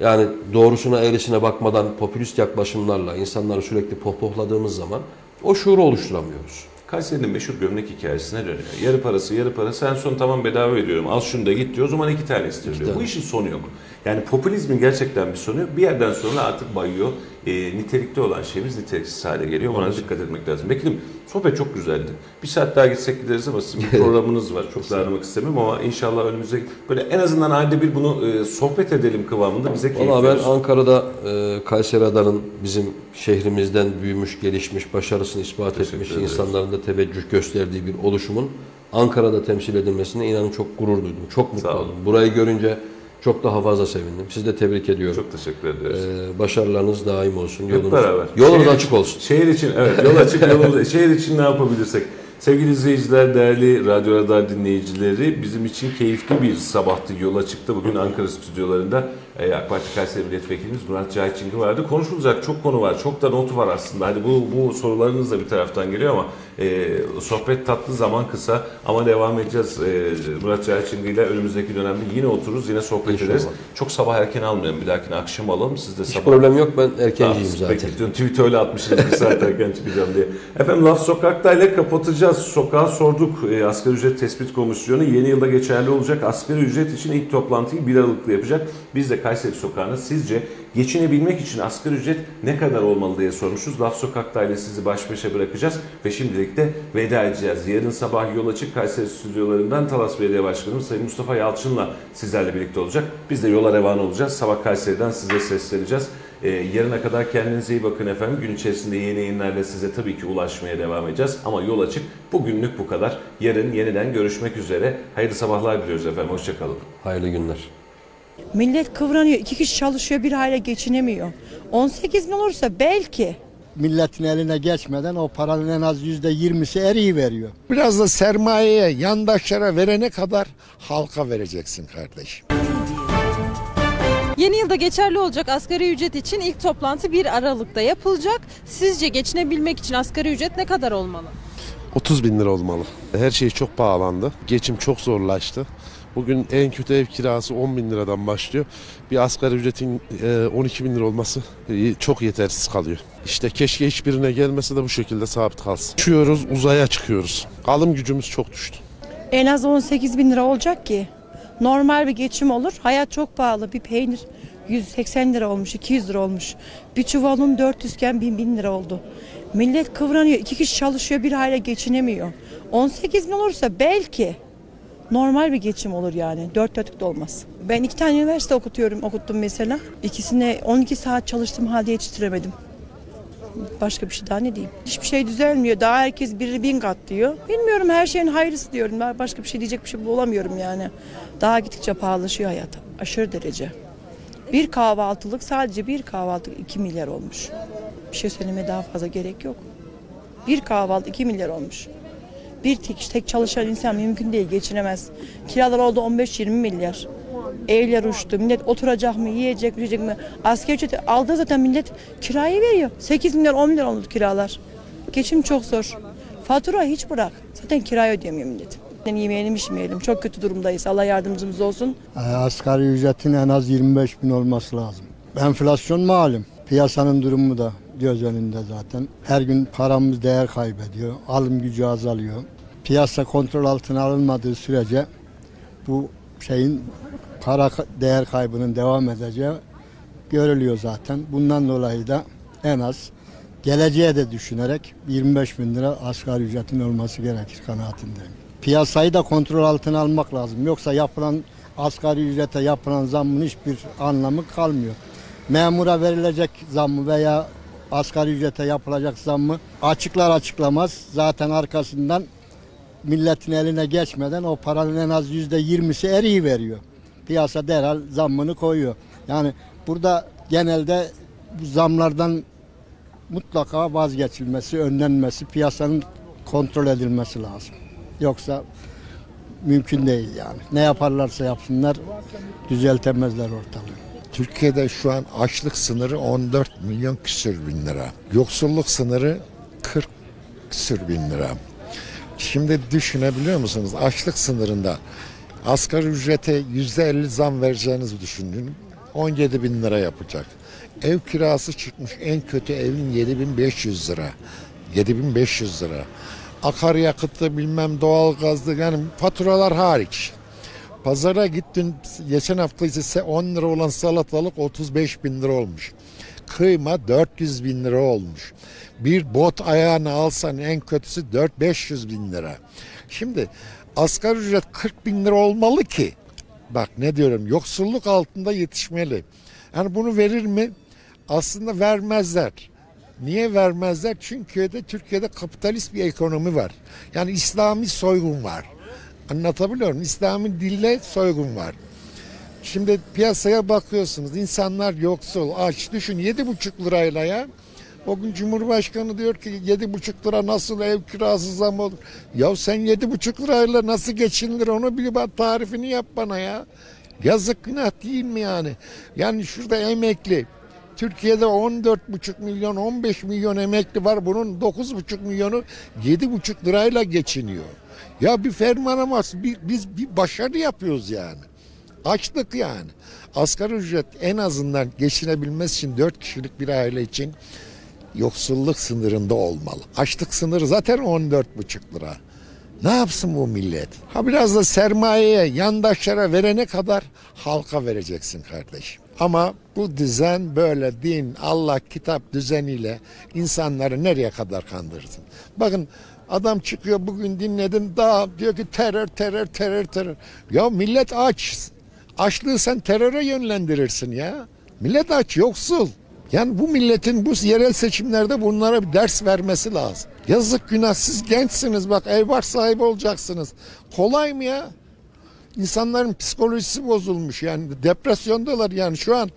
yani doğrusuna eğrisine bakmadan popülist yaklaşımlarla insanları sürekli pohpohladığımız zaman o şuuru oluşturamıyoruz. Kayseri'nin meşhur gömlek hikayesine dönüyor. Yarı parası yarı parası en son tamam bedava veriyorum al şunu da git diyor o zaman iki tane istiyor. tane. Bu işin sonu yok. Yani popülizmin gerçekten bir sonu. Bir yerden sonra artık bayıyor. E, nitelikli olan şeyimiz niteliksiz hale geliyor. Ona dikkat etmek lazım. Bekir'im sohbet çok güzeldi. Bir saat daha gitsek gideriz ama sizin bir programınız var. Çok da aramak istemem ama inşallah önümüze böyle en azından ayda bir bunu e, sohbet edelim kıvamında bize keyif Valla ben verir. Ankara'da e, Kayseri Adanın bizim şehrimizden büyümüş, gelişmiş, başarısını ispat Teşekkür etmiş ederiz. insanların da teveccüh gösterdiği bir oluşumun Ankara'da temsil edilmesine inanın çok gurur duydum. Çok mutlu oldum. Burayı görünce çok daha fazla sevindim. Sizi de tebrik ediyorum. Çok teşekkür ederiz. Ee, başarılarınız daim olsun. Hep Yolunuz, beraber. yolunuz Şehir açık olsun. Şehir için evet yol açık yolumuz. şehir için ne yapabilirsek. Sevgili izleyiciler, değerli Radyo Radar dinleyicileri bizim için keyifli bir sabahtı yola çıktı. Bugün Ankara stüdyolarında e, AK Parti Kayseri Milletvekilimiz Murat Cahit Çingil vardı. Konuşulacak çok konu var. Çok da notu var aslında. Hani bu, bu sorularınız da bir taraftan geliyor ama e, sohbet tatlı zaman kısa ama devam edeceğiz. E, Murat Cahit Çingil ile önümüzdeki dönemde yine otururuz, yine sohbet İnşallah. ederiz. Çok sabah erken almayalım. Bir dahakine akşam alalım. Siz de Hiç sabah problem yok. Ben erkenciyim Peki, zaten. dün tweet öyle atmışsınız bir saat erken çıkacağım diye. Efendim Laf Sokak'ta ile kapatacağız. Sokağa sorduk. E, asgari ücret tespit komisyonu yeni yılda geçerli olacak. Asgari ücret için ilk toplantıyı 1 Aralık'ta yapacak. Biz de Kayseri Sokağı'na sizce geçinebilmek için asgari ücret ne kadar olmalı diye sormuşuz. Laf Sokak'ta ile sizi baş başa bırakacağız ve şimdilik de veda edeceğiz. Yarın sabah yol açık Kayseri stüdyolarından Talas Belediye Başkanımız Sayın Mustafa Yalçın'la sizlerle birlikte olacak. Biz de yola revan olacağız. Sabah Kayseri'den size sesleneceğiz. Ee, yarına kadar kendinize iyi bakın efendim. Gün içerisinde yeni yayınlarla size tabii ki ulaşmaya devam edeceğiz. Ama yol açık. Bugünlük bu kadar. Yarın yeniden görüşmek üzere. Hayırlı sabahlar diliyoruz efendim. Hoşçakalın. Hayırlı günler. Millet kıvranıyor. İki kişi çalışıyor bir aile geçinemiyor. 18 bin olursa belki. milletin eline geçmeden o paranın en az yüzde yirmisi eriyi veriyor. Biraz da sermayeye, yandaşlara verene kadar halka vereceksin kardeşim. Yeni yılda geçerli olacak asgari ücret için ilk toplantı 1 Aralık'ta yapılacak. Sizce geçinebilmek için asgari ücret ne kadar olmalı? 30 bin lira olmalı. Her şey çok pahalandı. Geçim çok zorlaştı. Bugün en kötü ev kirası 10 bin liradan başlıyor. Bir asgari ücretin e, 12 bin lira olması e, çok yetersiz kalıyor. İşte keşke hiçbirine gelmese de bu şekilde sabit kalsın. Çıkıyoruz uzaya çıkıyoruz. Alım gücümüz çok düştü. En az 18 bin lira olacak ki normal bir geçim olur. Hayat çok pahalı. Bir peynir 180 lira olmuş, 200 lira olmuş. Bir çuvalın 400 iken 1000, 1000 lira oldu. Millet kıvranıyor. iki kişi çalışıyor, bir aile geçinemiyor. 18 bin olursa belki normal bir geçim olur yani. Dört dörtlük de olmaz. Ben iki tane üniversite okutuyorum, okuttum mesela. İkisine 12 saat çalıştım halde yetiştiremedim. Başka bir şey daha ne diyeyim? Hiçbir şey düzelmiyor. Daha herkes biri bin kat diyor. Bilmiyorum her şeyin hayırlısı diyorum. Ben başka bir şey diyecek bir şey bulamıyorum yani. Daha gittikçe pahalılaşıyor hayat. Aşırı derece. Bir kahvaltılık sadece bir kahvaltılık 2 milyar olmuş. Bir şey söylemeye daha fazla gerek yok. Bir kahvaltı 2 milyar olmuş. Bir tek, tek çalışan insan mümkün değil geçinemez. Kiralar oldu 15-20 milyar. Evler uçtu. Millet oturacak mı, yiyecek yiyecek mi? Asgari ücreti aldığı zaten millet kirayı veriyor. 8 milyar 10 milyar oldu kiralar. Geçim çok zor. Fatura hiç bırak. Zaten kirayı ödeyemiyor millet. Yani yemeyelim içmeyelim. Çok kötü durumdayız. Allah yardımcımız olsun. E, Asgari ücretin en az 25 bin olması lazım. Enflasyon malum. Piyasanın durumu da göz önünde zaten. Her gün paramız değer kaybediyor. Alım gücü azalıyor. Piyasa kontrol altına alınmadığı sürece bu şeyin para değer kaybının devam edeceği görülüyor zaten. Bundan dolayı da en az geleceğe de düşünerek 25 bin lira asgari ücretin olması gerekir kanaatindeyim. Piyasayı da kontrol altına almak lazım. Yoksa yapılan asgari ücrete yapılan zammın hiçbir anlamı kalmıyor. Memura verilecek zammı veya asgari ücrete yapılacak zammı açıklar açıklamaz zaten arkasından milletin eline geçmeden o paranın en az yüzde yirmisi eriyi veriyor. Piyasa derhal zammını koyuyor. Yani burada genelde bu zamlardan mutlaka vazgeçilmesi, önlenmesi, piyasanın kontrol edilmesi lazım. Yoksa mümkün değil yani. Ne yaparlarsa yapsınlar düzeltemezler ortalığı. Türkiye'de şu an açlık sınırı 14 milyon küsür bin lira. Yoksulluk sınırı 40 küsür bin lira. Şimdi düşünebiliyor musunuz? Açlık sınırında asgari ücrete yüzde 50 zam vereceğinizi düşünün. 17 bin lira yapacak. Ev kirası çıkmış en kötü evin 7500 lira. 7500 lira. Akaryakıtı bilmem doğalgazdı yani faturalar hariç. Pazara gittin geçen hafta ise 10 lira olan salatalık 35 bin lira olmuş. Kıyma 400 bin lira olmuş. Bir bot ayağını alsan en kötüsü 4-500 bin lira. Şimdi asgari ücret 40 bin lira olmalı ki. Bak ne diyorum yoksulluk altında yetişmeli. Yani bunu verir mi? Aslında vermezler. Niye vermezler? Çünkü de Türkiye'de kapitalist bir ekonomi var. Yani İslami soygun var. Anlatabiliyor muyum? İslami dille soygun var. Şimdi piyasaya bakıyorsunuz. insanlar yoksul, aç. Düşün yedi buçuk lirayla ya. O gün Cumhurbaşkanı diyor ki yedi buçuk lira nasıl ev kirası zam olur? Ya sen yedi buçuk lirayla nasıl geçinilir onu bir bak tarifini yap bana ya. Yazık günah değil mi yani? Yani şurada emekli. Türkiye'de 14,5 milyon 15 milyon emekli var. Bunun 9,5 milyonu 7,5 lirayla geçiniyor. Ya bir ferman ama bir, biz bir başarı yapıyoruz yani. Açlık yani. Asgari ücret en azından geçinebilmesi için 4 kişilik bir aile için yoksulluk sınırında olmalı. Açlık sınırı zaten 14,5 lira. Ne yapsın bu millet? Ha biraz da sermayeye, yandaşlara verene kadar halka vereceksin kardeşim. Ama bu düzen böyle din, Allah, kitap düzeniyle insanları nereye kadar kandırırsın? Bakın adam çıkıyor bugün dinledim daha diyor ki terör, terör, terör, terör. Ya millet aç. Açlığı sen teröre yönlendirirsin ya. Millet aç, yoksul. Yani bu milletin bu yerel seçimlerde bunlara bir ders vermesi lazım. Yazık günah siz gençsiniz bak ev var sahibi olacaksınız. Kolay mı ya? İnsanların psikolojisi bozulmuş yani depresyondalar yani şu an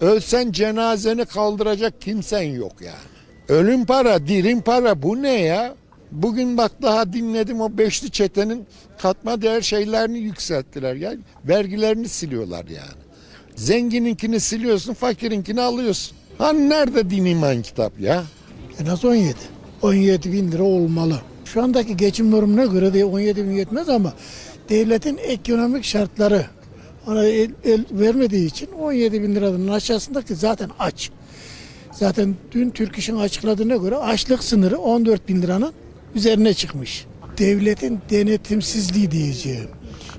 ölsen cenazeni kaldıracak kimsen yok yani. Ölüm para, dirim para bu ne ya? Bugün bak daha dinledim o beşli çetenin katma değer şeylerini yükselttiler ya. Vergilerini siliyorlar yani. Zengininkini siliyorsun, fakirinkini alıyorsun. Hani nerede din iman kitap ya? En az 17. 17 bin lira olmalı. Şu andaki geçim durumuna göre de 17 bin yetmez ama devletin ekonomik şartları ona el, el vermediği için 17 bin liranın aşağısındaki zaten aç. Zaten dün Türk İş'in açıkladığına göre açlık sınırı 14 bin liranın üzerine çıkmış. devletin denetimsizliği diyeceğim.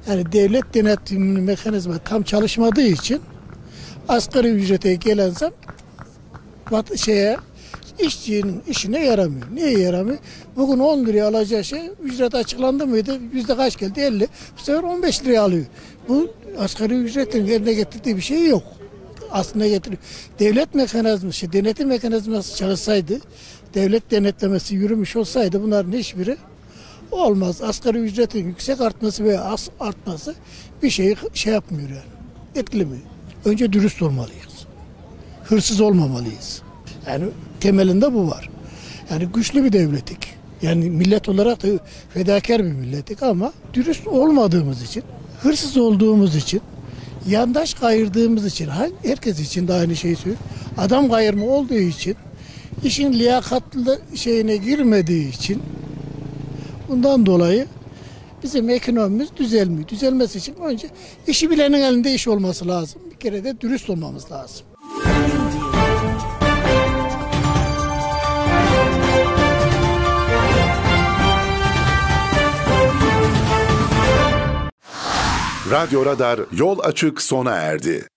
Yani devlet denetim mekanizma tam çalışmadığı için asgari ücrete gelen zam şeye işçinin işine yaramıyor. Niye yaramıyor? Bugün 10 liraya alacağı şey ücret açıklandı mıydı? Yüzde kaç geldi? 50. Bu sefer 15 liraya alıyor. Bu asgari ücretin yerine getirdiği bir şey yok. Aslında getiriyor. Devlet mekanizması, denetim mekanizması çalışsaydı, devlet denetlemesi yürümüş olsaydı bunların hiçbiri olmaz. Asgari ücretin yüksek artması veya az artması bir şeyi şey yapmıyor yani. Etkilemiyor. Önce dürüst olmalıyız. Hırsız olmamalıyız. Yani temelinde bu var. Yani güçlü bir devletik. Yani millet olarak da fedakar bir milletik ama dürüst olmadığımız için, hırsız olduğumuz için, yandaş kayırdığımız için, herkes için de aynı şeyi söylüyorum. Adam kayırma olduğu için, işin liyakatlı şeyine girmediği için bundan dolayı bizim ekonomimiz düzelmiyor. Düzelmesi için önce işi bilenin elinde iş olması lazım. Bir kere de dürüst olmamız lazım. Radyo Radar yol açık sona erdi.